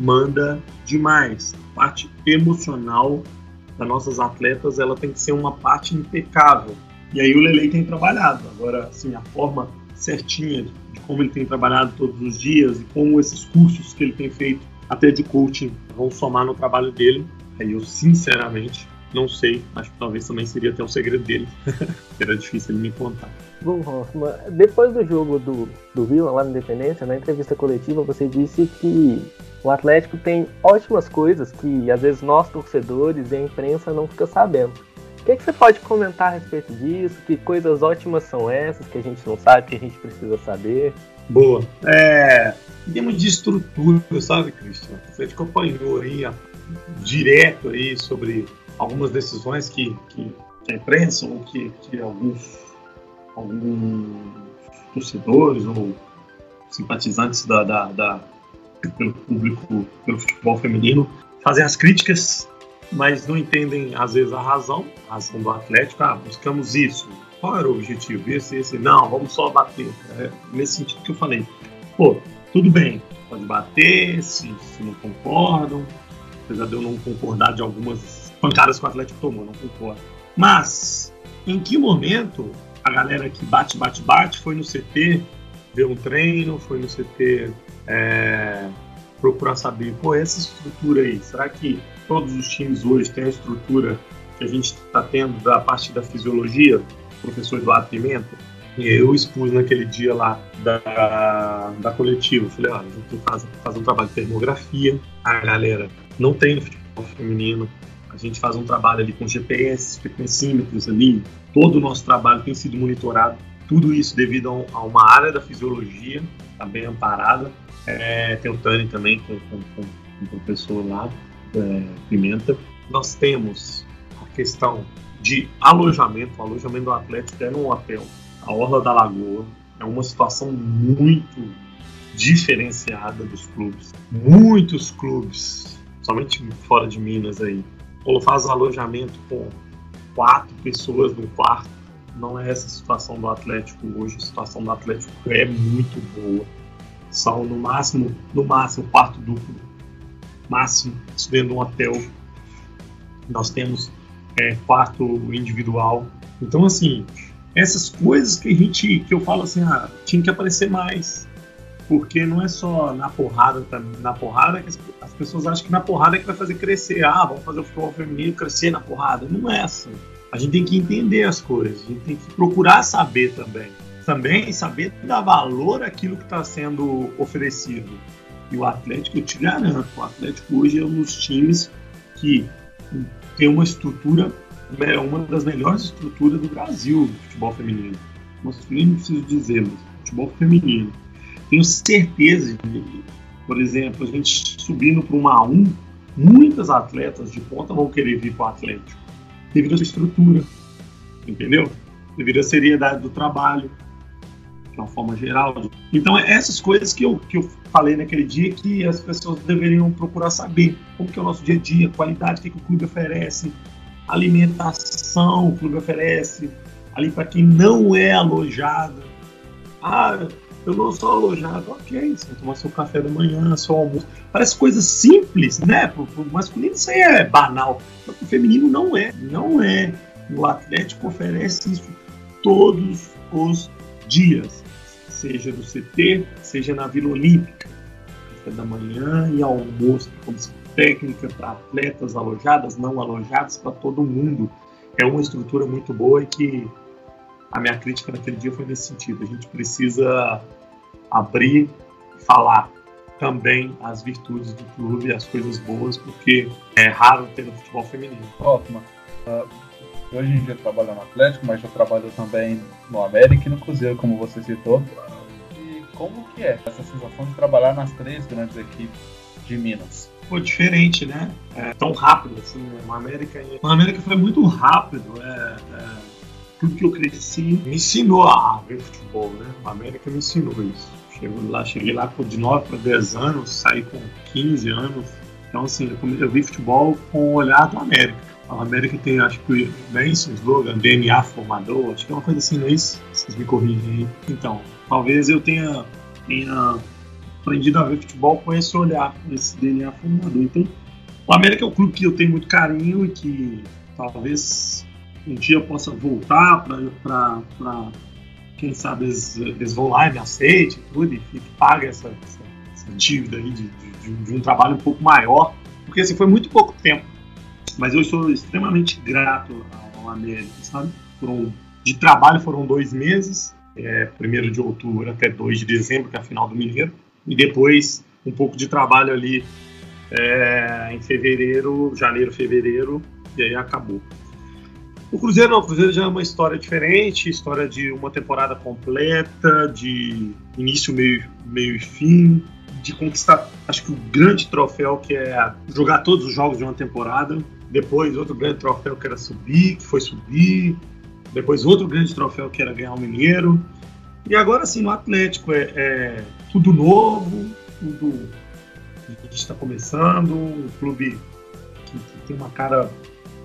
manda demais. A parte emocional das nossas atletas ela tem que ser uma parte impecável e aí o Lele tem trabalhado. Agora, assim, a forma certinha de como ele tem trabalhado todos os dias e como esses cursos que ele tem feito, até de coaching, vão somar no trabalho dele. Aí eu, sinceramente, não sei. Acho que talvez também seria até o segredo dele. Era difícil ele me contar. Bom, Hoffman, depois do jogo do, do Vila lá na Independência, na entrevista coletiva, você disse que o Atlético tem ótimas coisas que às vezes nós torcedores e a imprensa não fica sabendo. O que, é que você pode comentar a respeito disso? Que coisas ótimas são essas que a gente não sabe, que a gente precisa saber? Boa. É, em termos de estrutura, sabe, Cristian? Você acompanhou aí direto aí sobre algumas decisões que, que, que a imprensa ou que, que alguns alguns torcedores ou simpatizantes da, da, da, pelo público, pelo futebol feminino, fazem as críticas, mas não entendem às vezes a razão, a razão do Atlético. Ah, buscamos isso. Qual era o objetivo? Esse, esse. Não, vamos só bater. É nesse sentido que eu falei. Pô, tudo bem, pode bater, se, se não concordam, apesar de eu não concordar de algumas pancadas que o Atlético tomou, não concordo. Mas, em que momento a galera que bate, bate, bate foi no CT ver um treino, foi no CT é, procurar saber, pô, essa estrutura aí, será que todos os times hoje têm a estrutura que a gente está tendo da parte da fisiologia? Professor Eduardo Pimenta, e eu expus naquele dia lá da, da coletiva, falei, olha, a gente tem que fazer, fazer um trabalho de termografia, a galera não tem no futebol feminino, a gente faz um trabalho ali com GPS, frequencímetros ali, todo o nosso trabalho tem sido monitorado tudo isso devido a uma área da fisiologia, está bem amparada. É, tem o Tani também, com, com, com um professor lá, é, Pimenta. Nós temos a questão de alojamento. O alojamento do Atlético é no hotel, a Orla da Lagoa. É uma situação muito diferenciada dos clubes. Muitos clubes, somente fora de Minas aí, ou faz alojamento com quatro pessoas no quarto não é essa a situação do Atlético hoje. A situação do Atlético é muito boa. São no máximo, no máximo, quarto duplo. Máximo, dentro de um hotel. Nós temos é, quarto individual. Então, assim, essas coisas que a gente, que eu falo assim, ah, tinha que aparecer mais. Porque não é só na porrada, na porrada que as, as pessoas acham que na porrada é que vai fazer crescer. Ah, vamos fazer o futebol feminino crescer na porrada. Não é assim a gente tem que entender as coisas, a gente tem que procurar saber também. Também saber dar valor àquilo que está sendo oferecido. E o Atlético, eu te garanto, o Atlético hoje é um dos times que tem uma estrutura, é uma das melhores estruturas do Brasil futebol feminino. Masculino não preciso dizer, mas futebol feminino. Tenho certeza, de, por exemplo, a gente subindo para uma A1, muitas atletas de ponta vão querer vir para o Atlético devido à sua estrutura, entendeu? Devido à seriedade do trabalho, de uma forma geral. Então, é essas coisas que eu, que eu falei naquele dia que as pessoas deveriam procurar saber. Como que é o nosso dia a dia, qualidade, o que, que o clube oferece, alimentação o clube oferece, ali para quem não é alojado. Ah, eu não sou alojado, ok, você vai tomar seu café da manhã, seu almoço. Parece coisa simples, né? Pro, pro masculino isso aí é banal. Mas pro feminino não é. Não é. O Atlético oferece isso todos os dias. Seja no CT, seja na Vila Olímpica. Café da manhã e almoço, comissão técnica para atletas alojadas, não alojadas, para todo mundo. É uma estrutura muito boa e que a minha crítica naquele dia foi nesse sentido. A gente precisa abrir e falar também as virtudes do clube, as coisas boas, porque é raro ter no futebol feminino. Ótimo. Uh, hoje em dia trabalho no Atlético, mas já trabalho também no América e no Cruzeiro, como você citou. E como que é essa sensação de trabalhar nas três grandes equipes de Minas? Pô, diferente, né? É tão rápido assim. Né? O América, o América foi muito rápido. É, é tudo que eu cresci me ensinou a ver futebol, né? A América me ensinou isso. Cheguei lá, cheguei lá de 9 para 10 anos, saí com 15 anos. Então, assim, eu vi futebol com o olhar do América. A América tem, acho que, bem esse slogan, DNA formador, acho que é uma coisa assim, não é isso? Vocês me corrigem aí. Então, talvez eu tenha, tenha aprendido a ver futebol com esse olhar, com esse DNA formador. Então, o América é um clube que eu tenho muito carinho e que talvez um dia eu possa voltar para quem sabe eles, eles, vão lá e me aceitem tudo e, e paga essa, essa, essa, dívida aí de, de, de, um trabalho um pouco maior, porque assim, foi muito pouco tempo, mas eu sou extremamente grato ao América, sabe? Foram, de trabalho foram dois meses, é, 1 de outubro até 2 de dezembro, que é a final do Mineiro, e depois um pouco de trabalho ali é, em fevereiro, janeiro, fevereiro, e aí acabou. O Cruzeiro não, o Cruzeiro já é uma história diferente, história de uma temporada completa, de início, meio, meio e fim, de conquistar, acho que o grande troféu que é jogar todos os jogos de uma temporada, depois outro grande troféu que era subir, que foi subir, Depois outro grande troféu que era ganhar o Mineiro. E agora sim, no Atlético é, é tudo novo, tudo a gente está começando, um clube que, que, tem uma cara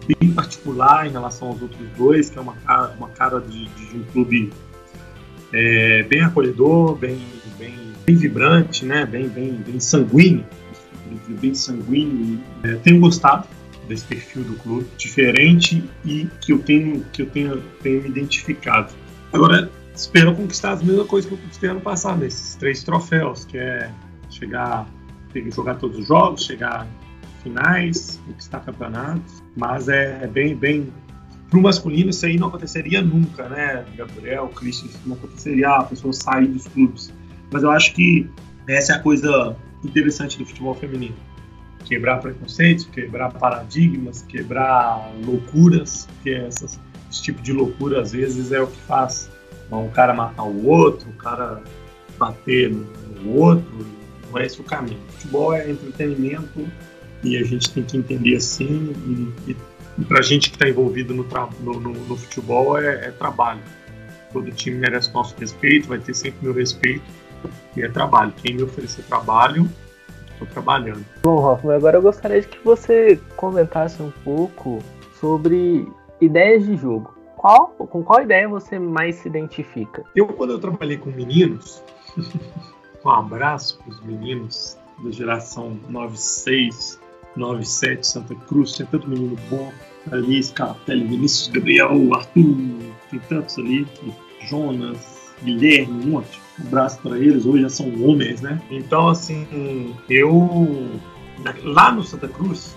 bem particular em relação aos outros dois, que é uma cara, uma cara de, de um clube é, bem acolhedor, bem, bem, bem vibrante, né? bem, bem, bem sanguíneo, bem sanguíneo. É, tenho gostado desse perfil do clube, diferente e que eu tenho que eu tenho, tenho identificado. Agora espero conquistar as mesmas coisas que eu conquistei ano passado, esses três troféus, que é chegar, jogar todos os jogos, chegar finais, conquistar campeonatos, mas é, é bem, bem para o masculino isso aí não aconteceria nunca, né? Gabriel, Christian, isso não aconteceria a pessoa sair dos clubes. Mas eu acho que essa é a coisa interessante do futebol feminino quebrar preconceitos, quebrar paradigmas, quebrar loucuras, que essas, esse tipo de loucura às vezes é o que faz um cara matar o outro, o cara bater no outro, não é esse o caminho. O futebol é entretenimento e a gente tem que entender assim e, e, e para a gente que está envolvido no, no, no, no futebol é, é trabalho. Todo time merece nosso respeito, vai ter sempre meu respeito e é trabalho. Quem me oferecer trabalho Estou trabalhando. Bom, Hoffman, agora eu gostaria de que você comentasse um pouco sobre ideias de jogo. Qual, com qual ideia você mais se identifica? Eu, quando eu trabalhei com meninos, um abraço para os meninos da geração 96, 97, Santa Cruz, tinha tanto menino bom ali, Scapelli, Vinícius Gabriel, Arthur, tem tantos ali, Jonas, Guilherme, um monte um abraço para eles, hoje já são homens, né? Então, assim, eu. Lá no Santa Cruz,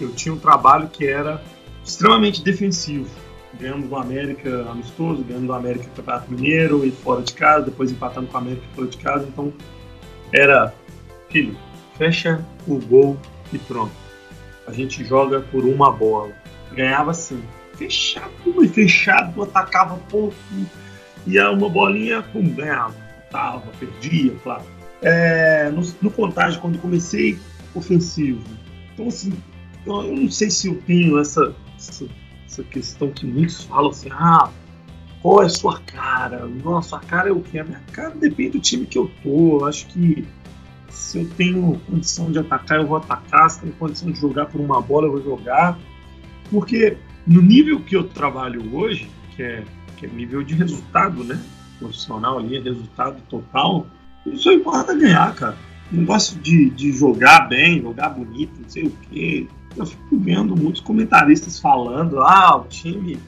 eu tinha um trabalho que era extremamente defensivo. Ganhando do América amistoso, ganhando do América Campeonato Mineiro e fora de casa, depois empatando com o América fora de casa. Então, era, filho, fecha o gol e pronto. A gente joga por uma bola. Ganhava assim, fechado, fechado, atacava pouco, ia uma bolinha, pum, ganhava tava, perdia, claro. É, no, no Contagem, quando comecei ofensivo. Então, assim, eu, eu não sei se eu tenho essa, essa, essa, questão que muitos falam assim, ah, qual é a sua cara? Nossa, a cara é o que? A minha cara depende do time que eu tô. Eu acho que se eu tenho condição de atacar, eu vou atacar. Se tenho condição de jogar por uma bola, eu vou jogar. Porque no nível que eu trabalho hoje, que é, que é nível de resultado, né? profissional ali, resultado total, só importa ganhar, cara. Não gosto de, de jogar bem, jogar bonito, não sei o quê. Eu fico vendo muitos comentaristas falando, ah, o time,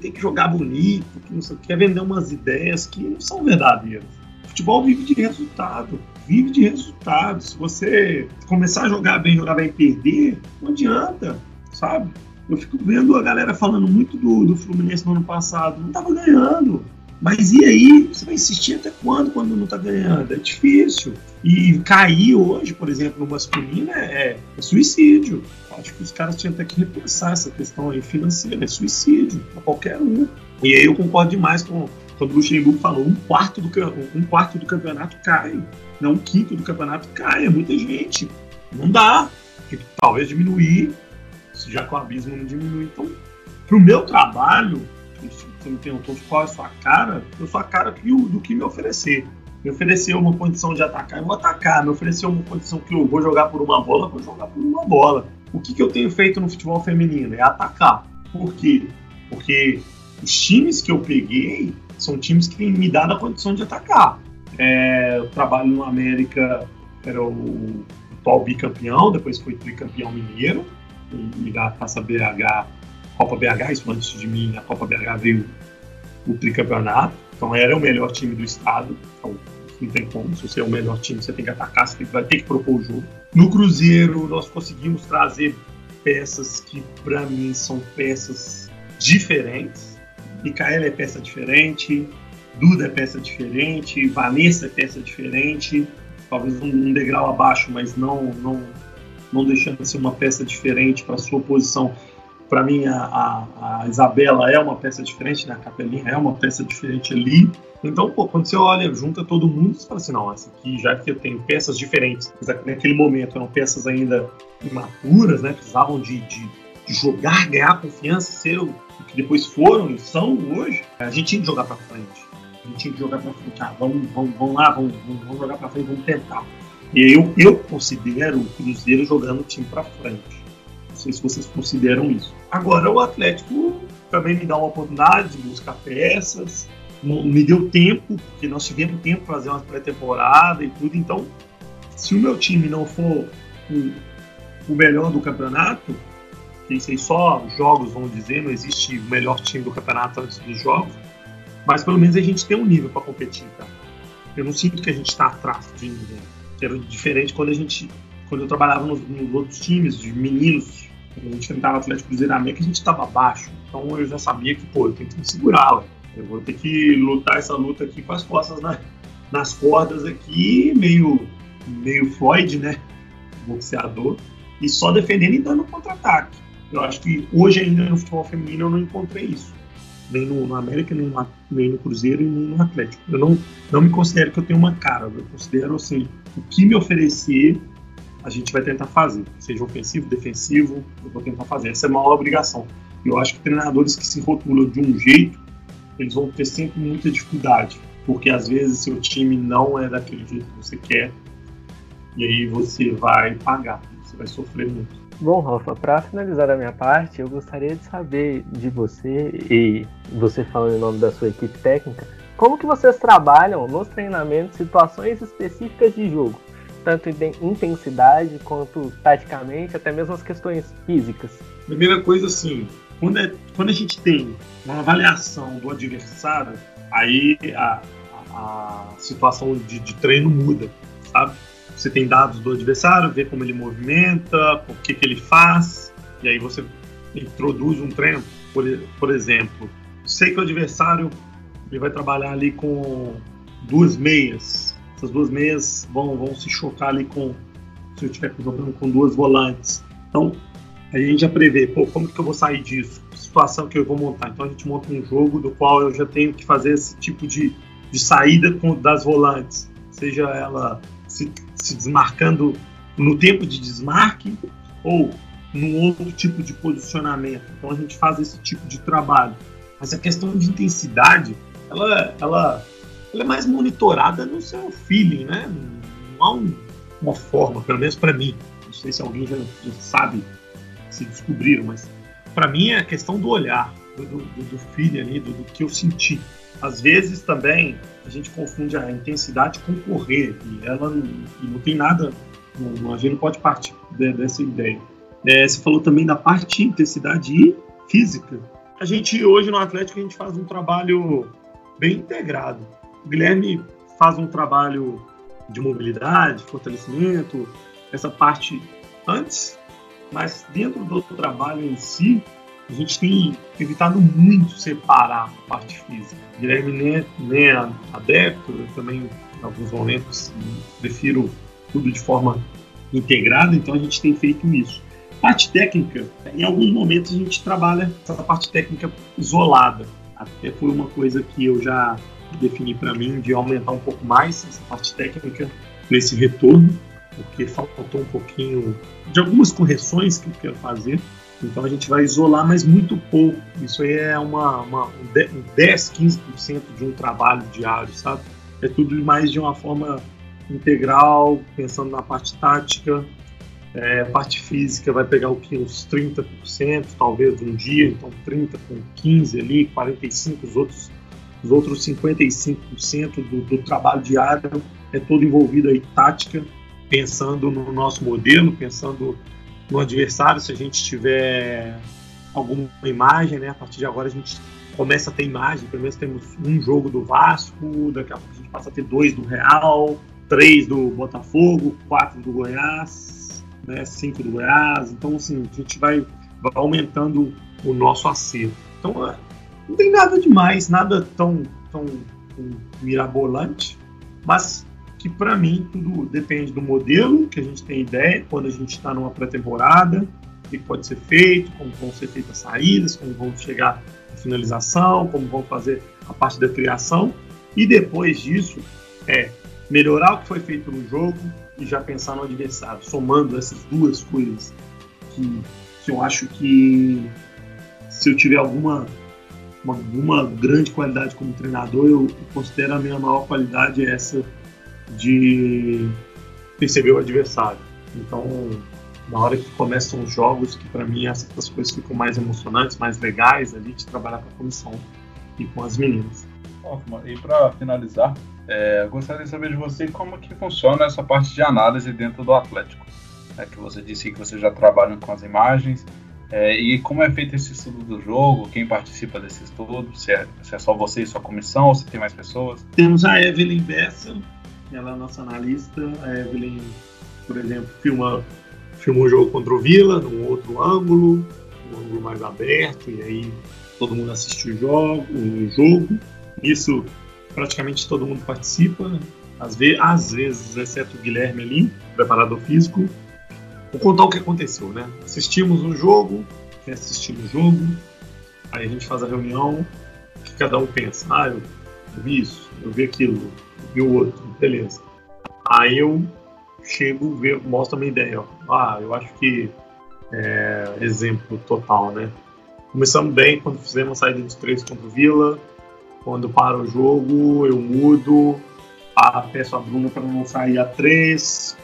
tem que jogar bonito, que não sei quer vender umas ideias que não são verdadeiras. O futebol vive de resultado, vive de resultado. Se você começar a jogar bem, jogar bem perder, não adianta, sabe? Eu fico vendo a galera falando muito do, do Fluminense no ano passado, não tava ganhando mas e aí? Você vai insistir até quando, quando não está ganhando? É difícil. E cair hoje, por exemplo, no masculino é, é suicídio. Acho que os caras tinham até que repensar essa questão aí financeira. É suicídio para qualquer um. E aí eu concordo demais com quando o Luxemburgo falou um quarto do, um quarto do campeonato cai. Não um quinto do campeonato cai. É muita gente. Não dá. Tem que talvez diminuir, já que o abismo não diminui. Então, para o meu trabalho, você me perguntou qual é a sua cara, eu sou a cara que, do que me oferecer. Me ofereceu uma condição de atacar, eu vou atacar. Me ofereceu uma condição que eu vou jogar por uma bola, eu vou jogar por uma bola. O que, que eu tenho feito no futebol feminino? É atacar. Por quê? Porque os times que eu peguei são times que me dado a condição de atacar. É, eu trabalho no América, era o atual bicampeão, depois foi tricampeão mineiro, e, e da Taça BH Copa BH, isso antes de mim, a Copa BH veio o tricampeonato, então era o melhor time do estado, então não tem como, se você é o melhor time, você tem que atacar, você vai ter que propor o jogo. No Cruzeiro, nós conseguimos trazer peças que, para mim, são peças diferentes. Micaela é peça diferente, Duda é peça diferente, Vanessa é peça diferente, talvez um degrau abaixo, mas não, não, não deixando de ser uma peça diferente para sua posição para mim, a, a, a, Isabela é uma peça diferente, né? a Capelinha é uma peça diferente ali. Então, pô, quando você olha, junta todo mundo, você fala assim: não, essa aqui, já que eu tenho peças diferentes, naquele momento eram peças ainda imaturas, né? precisavam de, de jogar, ganhar confiança, ser o que depois foram e são hoje, a gente tinha que jogar para frente. A gente tinha que jogar para frente. Ah, vamos, vamos, vamos lá, vamos, vamos jogar para frente, vamos tentar. E eu, eu considero o Cruzeiro jogando o time para frente. Não sei se vocês consideram isso. Agora, o Atlético também me dá uma oportunidade de buscar peças, me deu tempo, porque nós tivemos tempo para fazer uma pré-temporada e tudo. Então, se o meu time não for o, o melhor do campeonato, isso aí só jogos vão dizer, não existe o melhor time do campeonato antes dos jogos, mas pelo menos a gente tem um nível para competir, tá? Eu não sinto que a gente está atrás de ninguém. Era diferente quando a gente, quando eu trabalhava nos, nos outros times de meninos, quando a gente enfrentava Atlético Cruzeiro América, a gente estava abaixo. Então eu já sabia que, pô, eu tenho que me segurar, eu vou ter que lutar essa luta aqui com as costas na, nas cordas aqui, meio, meio Floyd, né? Boxeador, e só defendendo e dando contra-ataque. Eu acho que hoje ainda no futebol feminino eu não encontrei isso. Nem no, no América, nem no, nem no Cruzeiro e nem no Atlético. Eu não, não me considero que eu tenho uma cara. Eu considero assim, o que me oferecer, a gente vai tentar fazer. Seja ofensivo, defensivo, eu vou tentar fazer. Essa é uma obrigação. Eu acho que treinadores que se rotulam de um jeito, eles vão ter sempre muita dificuldade. Porque às vezes seu time não é daquele jeito que você quer. E aí você vai pagar, você vai sofrer muito. Bom, Rafa, para finalizar a minha parte, eu gostaria de saber de você e você falando em nome da sua equipe técnica, como que vocês trabalham nos treinamentos situações específicas de jogo, tanto em intensidade quanto taticamente, até mesmo as questões físicas? Primeira coisa, assim, quando, é, quando a gente tem uma avaliação do adversário, aí a, a, situação de, de treino muda, sabe? Você tem dados do adversário, vê como ele movimenta, o que, que ele faz, e aí você introduz um treino. Por, por exemplo, sei que o adversário ele vai trabalhar ali com duas meias. Essas duas meias vão, vão se chocar ali com se eu estiver jogando com duas volantes. Então, a gente já prevê, pô, como que eu vou sair disso? Situação que eu vou montar. Então a gente monta um jogo do qual eu já tenho que fazer esse tipo de, de saída com, das volantes. Seja ela se, se desmarcando no tempo de desmarque ou num outro tipo de posicionamento. Então a gente faz esse tipo de trabalho. Mas a questão de intensidade, ela, ela, ela é mais monitorada no seu feeling, né? Não há um, uma forma, pelo menos para mim. Não sei se alguém já, já sabe, se descobriram, mas para mim é a questão do olhar, do, do, do feeling ali, do, do que eu senti. Às vezes também a gente confunde a intensidade com correr, e ela não, não tem nada, não, a gente não pode partir de, dessa ideia. É, você falou também da parte de intensidade e física. A gente hoje no Atlético a gente faz um trabalho bem integrado. O Guilherme faz um trabalho de mobilidade, fortalecimento, essa parte antes, mas dentro do trabalho em si, a gente tem evitado muito separar a parte física. Guilherme nem, nem é adepto, eu também, em alguns momentos, prefiro tudo de forma integrada, então a gente tem feito isso. Parte técnica, em alguns momentos a gente trabalha essa parte técnica isolada. Até foi uma coisa que eu já defini para mim de aumentar um pouco mais essa parte técnica nesse retorno, porque faltou um pouquinho de algumas correções que eu quero fazer então a gente vai isolar, mas muito pouco. Isso aí é uma, uma um 10, 15% de um trabalho diário, sabe? É tudo mais de uma forma integral, pensando na parte tática. É, parte física vai pegar o que? Uns 30%, talvez, um dia, então 30 com 15 ali, 45 os outros, os outros 55% do, do trabalho diário é todo envolvido aí tática, pensando no nosso modelo, pensando no adversário, se a gente tiver alguma imagem, né? A partir de agora a gente começa a ter imagem, pelo menos temos um jogo do Vasco, daqui a pouco a gente passa a ter dois do Real, três do Botafogo, quatro do Goiás, né? cinco do Goiás. Então, assim, a gente vai, vai aumentando o nosso acerto. Então, é, não tem nada demais, nada tão, tão, tão mirabolante, mas que para mim tudo depende do modelo que a gente tem ideia quando a gente está numa pré-temporada, o que pode ser feito, como vão ser feitas as saídas, como vão chegar a finalização, como vão fazer a parte da criação. E depois disso é melhorar o que foi feito no jogo e já pensar no adversário, somando essas duas coisas que que eu acho que se eu tiver alguma uma, alguma grande qualidade como treinador, eu considero a minha maior qualidade é essa de perceber o adversário. Então, na hora que começam os jogos, que para mim essas coisas ficam mais emocionantes, mais legais, a gente trabalhar com a comissão e com as meninas. Ótimo. E para finalizar, é, gostaria de saber de você como que funciona essa parte de análise dentro do Atlético. É que você disse que você já trabalha com as imagens, é, e como é feito esse estudo do jogo? Quem participa desse estudo? Se é, se é, só você e sua comissão ou se tem mais pessoas? Temos a Evelyn Bessa, ela é nossa analista. A Evelyn, por exemplo, filma, filma um jogo contra o Vila, num outro ângulo, um ângulo mais aberto, e aí todo mundo assiste o jogo. O jogo. Isso praticamente todo mundo participa, às vezes, às vezes exceto o Guilherme ali, preparador físico. Vou contar o que aconteceu, né? Assistimos um jogo, assistir o jogo, aí a gente faz a reunião, que cada um pensa, ah, eu, eu vi isso, eu vi aquilo, eu vi o outro, beleza. Aí eu chego, ver, mostro a minha ideia, ó. ah, eu acho que é, exemplo total, né? Começamos bem quando fizemos a saída dos três contra o Vila, quando para o jogo eu mudo, a, peço a Bruna para não sair a três,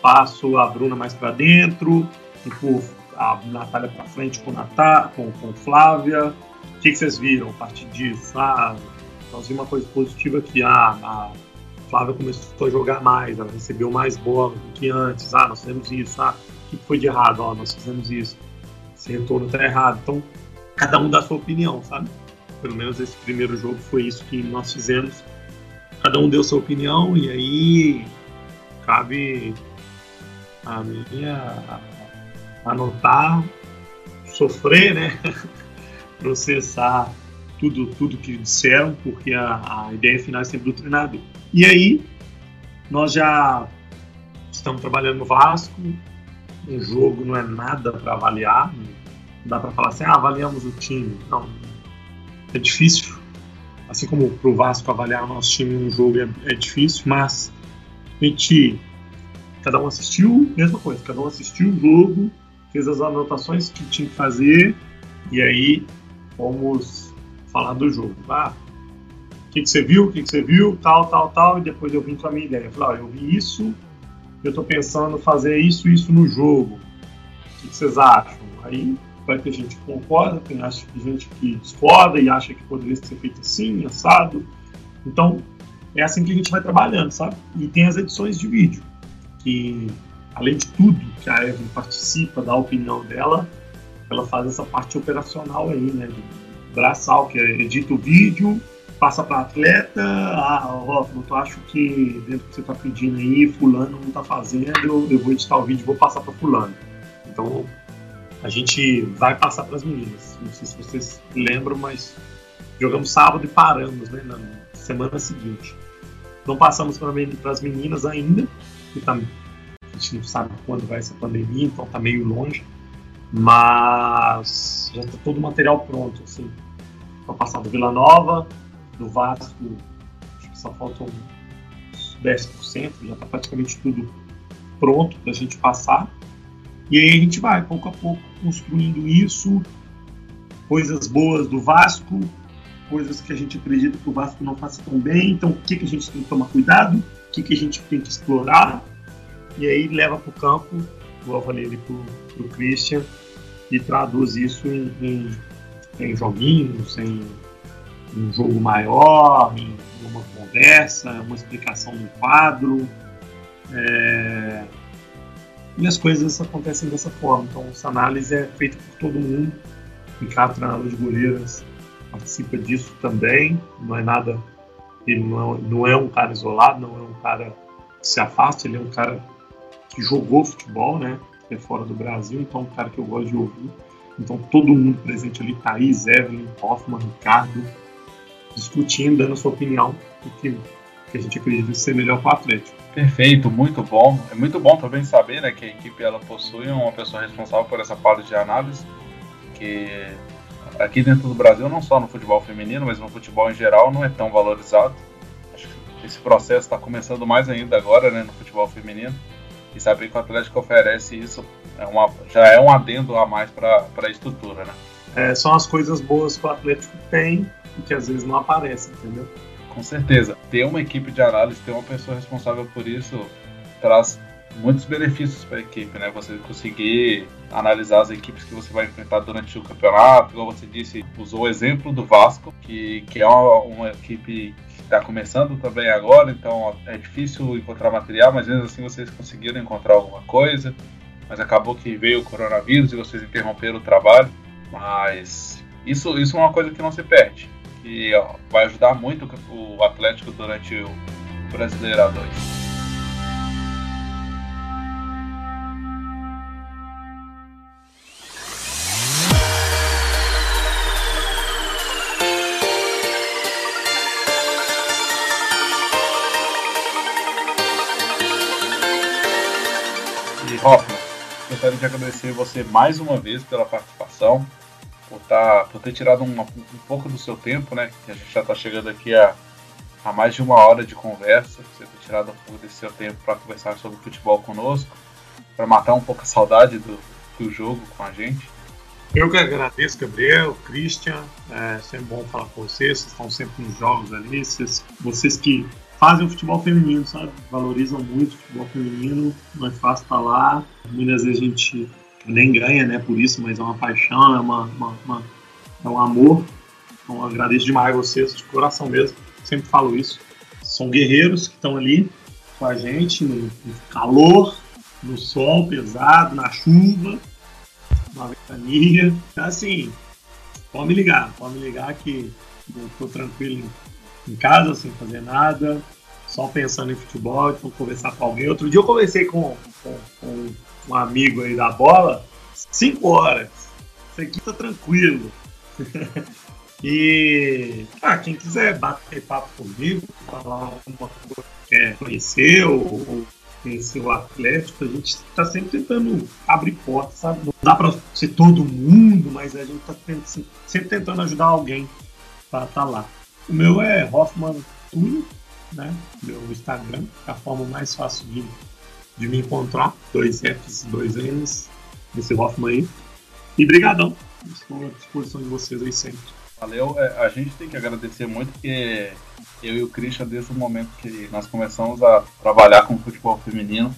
passo a Bruna mais para dentro, empurro a Natália para frente com, Natá, com, com Flávia. O que, que, vocês viram a partir disso? Ah, nós vimos uma coisa positiva que ah, a Flávia começou a jogar mais, ela recebeu mais bola do que antes. Ah, nós fizemos isso. Ah, o que foi de errado? Ah, nós fizemos isso. Esse retorno está errado. Então, cada um dá a sua opinião, sabe? Pelo menos esse primeiro jogo foi isso que nós fizemos. Cada um deu sua opinião e aí cabe a minha anotar, sofrer, né? processar tudo, tudo que disseram, porque a, a ideia final é sempre do treinador. E aí, nós já estamos trabalhando no Vasco, um jogo não é nada para avaliar, não dá para falar assim, ah, avaliamos o time. Não, é difícil. Assim como para o Vasco avaliar o nosso time em um jogo é, é difícil, mas a gente Cada um assistiu, mesma coisa, cada um assistiu o jogo, fez as anotações que tinha que fazer e aí fomos falar do jogo. Ah, o que, que você viu, o que, que você viu, tal, tal, tal, e depois eu vim com a minha ideia. Eu falei, ah, eu vi isso, eu estou pensando fazer isso, isso no jogo. O que, que vocês acham? Aí vai ter gente que concorda, tem gente que discorda e acha que poderia ser feito assim, assado. Então, é assim que a gente vai trabalhando, sabe? E tem as edições de vídeo que, além de tudo que a Evelyn participa da opinião dela, ela faz essa parte operacional aí, né? Braçal, que é edita o vídeo, passa para atleta, ah, Hoffman, tu acho que dentro do que você está pedindo aí, fulano não está fazendo, eu, vou editar o vídeo vou passar para fulano. Então, a gente vai passar para as meninas. Não sei se vocês lembram, mas jogamos sábado e paramos, né, na semana seguinte. Não passamos para as meninas ainda, que tá, a gente não sabe quando vai essa pandemia, então tá meio longe, mas já tá todo o material pronto, assim, para passar do Vila Nova, do Vasco, acho que só faltam uns 10%, já tá praticamente tudo pronto para a gente passar, e aí a gente vai, pouco a pouco, construindo isso, coisas boas do Vasco, coisas que a gente acredita que o Vasco não faça tão bem, então o que, que a gente tem que tomar cuidado, o que, que a gente tem que explorar, e aí leva para o campo, igual eu ali para o Christian, e traduz isso em, em, em joguinhos, em um jogo maior, uma conversa, uma explicação do quadro. É... E as coisas acontecem dessa forma. Então, essa análise é feita por todo mundo. Cada treinador de goleiras participa disso também. Não é nada. Ele não, não é um cara isolado, não é um cara que se afasta, ele é um cara que jogou futebol, né? É fora do Brasil, então é um cara que eu gosto de ouvir. Então todo mundo presente ali, Thaís, Evelyn, Hoffman, Ricardo, discutindo, dando a sua opinião do que, que a gente acredita ser melhor para o Atlético. Perfeito, muito bom. É muito bom também saber né, que a equipe ela possui uma pessoa responsável por essa parte de análise, que aqui dentro do Brasil, não só no futebol feminino, mas no futebol em geral, não é tão valorizado. Acho que esse processo está começando mais ainda agora né, no futebol feminino. E saber que o Atlético oferece isso é uma, já é um adendo a mais para a estrutura, né? É, são as coisas boas que o Atlético tem e que às vezes não aparecem, entendeu? Com certeza. Ter uma equipe de análise, ter uma pessoa responsável por isso, traz muitos benefícios para a equipe, né? Você conseguir analisar as equipes que você vai enfrentar durante o campeonato, igual você disse, usou o exemplo do Vasco, que, que é uma, uma equipe que está começando também agora, então é difícil encontrar material, mas mesmo assim vocês conseguiram encontrar alguma coisa, mas acabou que veio o coronavírus e vocês interromperam o trabalho, mas isso, isso é uma coisa que não se perde, que ó, vai ajudar muito o Atlético durante o Brasileiro A2. Hoffman, gostaria de agradecer você mais uma vez pela participação, por, tá, por ter tirado um, um pouco do seu tempo, né? Que a gente já está chegando aqui a, a mais de uma hora de conversa. Você ter tirado um pouco desse seu tempo para conversar sobre futebol conosco, para matar um pouco a saudade do, do jogo com a gente. Eu que agradeço, Gabriel, Christian. É sempre bom falar com vocês. Vocês estão sempre nos jogos ali. Vocês, vocês que fazem o futebol feminino, sabe? Valorizam muito o futebol feminino, não é fácil estar lá. Muitas vezes a gente nem ganha, né, por isso, mas é uma paixão, é, uma, uma, uma é um amor. Então agradeço demais a vocês, de coração mesmo, sempre falo isso. São guerreiros que estão ali com a gente, no, no calor, no sol pesado, na chuva, na ventania. Assim, pode me ligar, pode me ligar que eu tô tranquilo em casa, sem fazer nada, só pensando em futebol, então conversar com alguém. Outro dia eu conversei com, com, com um amigo aí da bola, cinco horas. Isso aqui tá tranquilo. e ah, quem quiser bater papo comigo, falar alguma coisa que quer conhecer ou, ou conhecer o Atlético, a gente está sempre tentando abrir portas, sabe? Não dá para ser todo mundo, mas a gente está sempre tentando ajudar alguém para estar tá lá. O meu é Hoffman Túlio, né? Meu Instagram, é a forma mais fácil de, de me encontrar. Dois Fs, dois Ns, esse Hoffman aí. E brigadão. Estou à disposição de vocês aí sempre. Valeu. É, a gente tem que agradecer muito porque eu e o Christian, desde o momento que nós começamos a trabalhar com futebol feminino,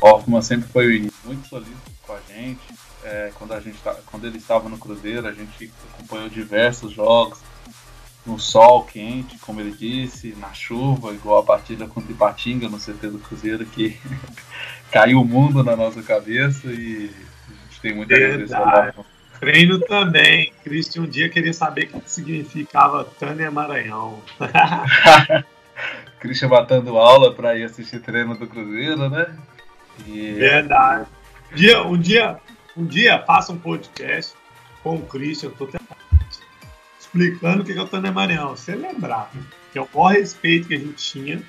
Hoffman sempre foi muito solícito com a gente. É, quando, a gente tá, quando ele estava no Cruzeiro, a gente acompanhou diversos jogos, no sol quente, como ele disse, na chuva, igual a partida contra Ipatinga no CT do Cruzeiro, que caiu o mundo na nossa cabeça e a gente tem muita agradecer. Treino também. Cristian um dia queria saber o que significava Tânia Maranhão. Cristian batendo aula para ir assistir treino do Cruzeiro, né? E... Verdade. Um dia, um dia, um dia faça um podcast com o Christian, tô tentando explicando o que é o Tânia Maranhão. Você lembrar que é o maior respeito que a gente tinha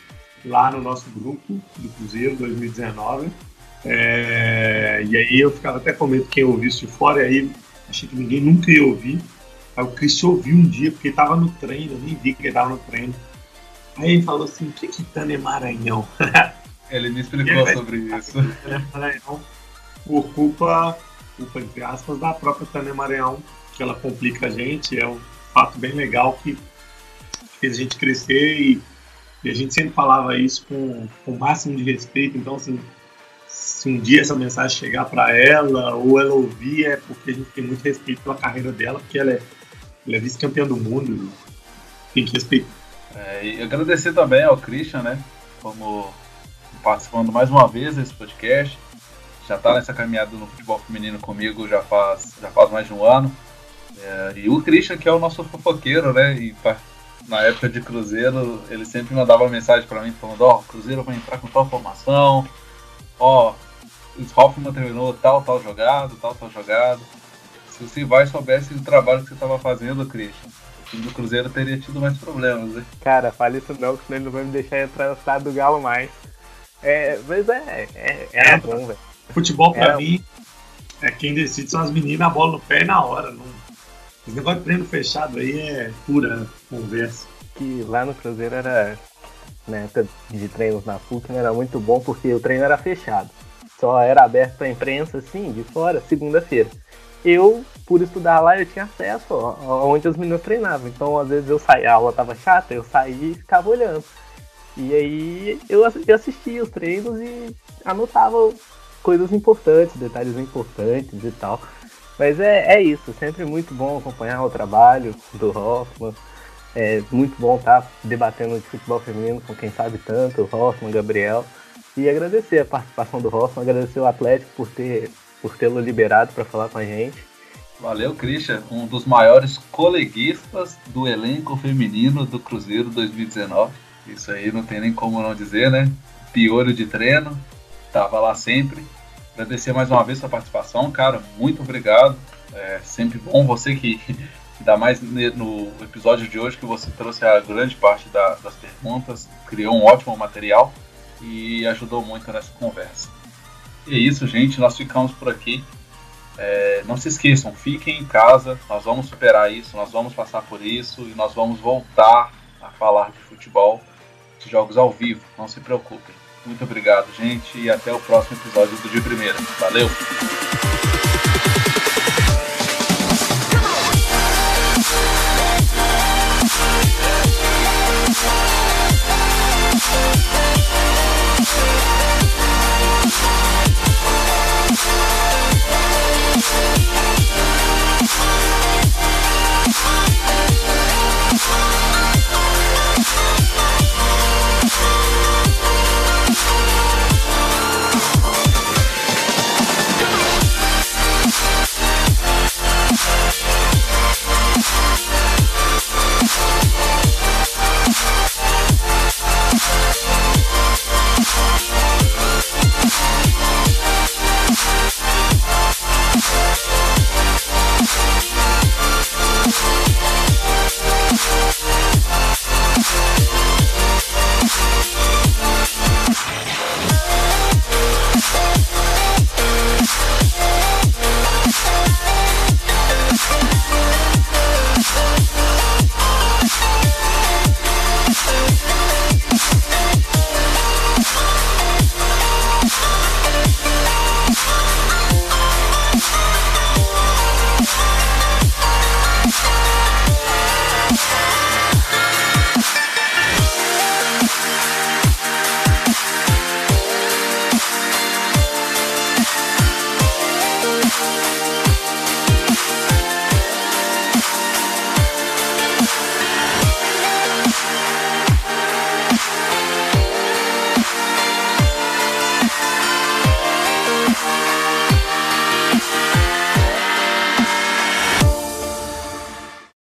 lá no nosso grupo do Cruzeiro 2019. É, e aí eu ficava até com medo quem ouvisse de fora, e aí achei que ninguém nunca ia ouvir. Aí o Chris ouviu um dia, porque ele estava no treino, eu nem vi que ele estava no treino. Aí ele falou assim: o que é Tânia Maranhão? Ele me explicou sobre isso. Maranhão, por culpa, culpa, entre aspas, da própria Tânia Maranhão, que ela complica a gente, é um fato bem legal que fez a gente crescer e, e a gente sempre falava isso com, com o máximo de respeito. Então, assim, se um dia essa mensagem chegar para ela ou ela ouvir, é porque a gente tem muito respeito pela carreira dela, porque ela é, ela é vice-campeã do mundo. Tem que respeitar. É, e agradecer também ao Christian, né? Como participando mais uma vez desse podcast. Já está nessa caminhada no futebol feminino comigo já faz, já faz mais de um ano. É, e o Christian, que é o nosso fofoqueiro, né? E na época de Cruzeiro, ele sempre mandava mensagem para mim falando: Ó, oh, Cruzeiro vai entrar com tal formação, ó, oh, o Hoffman terminou tal, tal jogado, tal, tal jogado. Se você vai e soubesse o trabalho que você estava fazendo, Christian, o time do Cruzeiro teria tido mais problemas, né? Cara, fale isso não, que senão ele não vai me deixar entrar no estado do Galo mais. É, mas é, é, era é, bom, velho. Futebol pra era... mim é quem decide são as meninas, a bola no pé e na hora. Não, esse negócio de treino fechado aí é pura conversa. Que lá no Cruzeiro era, na época de treinos na PUC, era muito bom porque o treino era fechado. só era aberto para imprensa, assim, de fora, segunda-feira. Eu, por estudar lá, eu tinha acesso aonde os meninos treinavam. Então, às vezes eu saía, a aula tava chata, eu saía e ficava olhando. E aí eu assistia os treinos e anotava coisas importantes, detalhes importantes e tal. Mas é, é isso, sempre muito bom acompanhar o trabalho do Hoffman. É muito bom estar debatendo de futebol feminino com quem sabe tanto, o Hoffman, Gabriel. E agradecer a participação do Hoffman, agradecer o Atlético por ter por tê-lo liberado para falar com a gente. Valeu, Christian, um dos maiores coleguistas do elenco feminino do Cruzeiro 2019. Isso aí não tem nem como não dizer, né? Piolho de treino, tava lá sempre. Agradecer mais uma vez a participação, cara. Muito obrigado. É sempre bom você que, ainda mais no episódio de hoje, que você trouxe a grande parte da, das perguntas, criou um ótimo material e ajudou muito nessa conversa. E é isso, gente. Nós ficamos por aqui. É, não se esqueçam, fiquem em casa. Nós vamos superar isso, nós vamos passar por isso e nós vamos voltar a falar de futebol, de jogos ao vivo. Não se preocupem. Muito obrigado, gente, e até o próximo episódio do Dia Primeira. Valeu!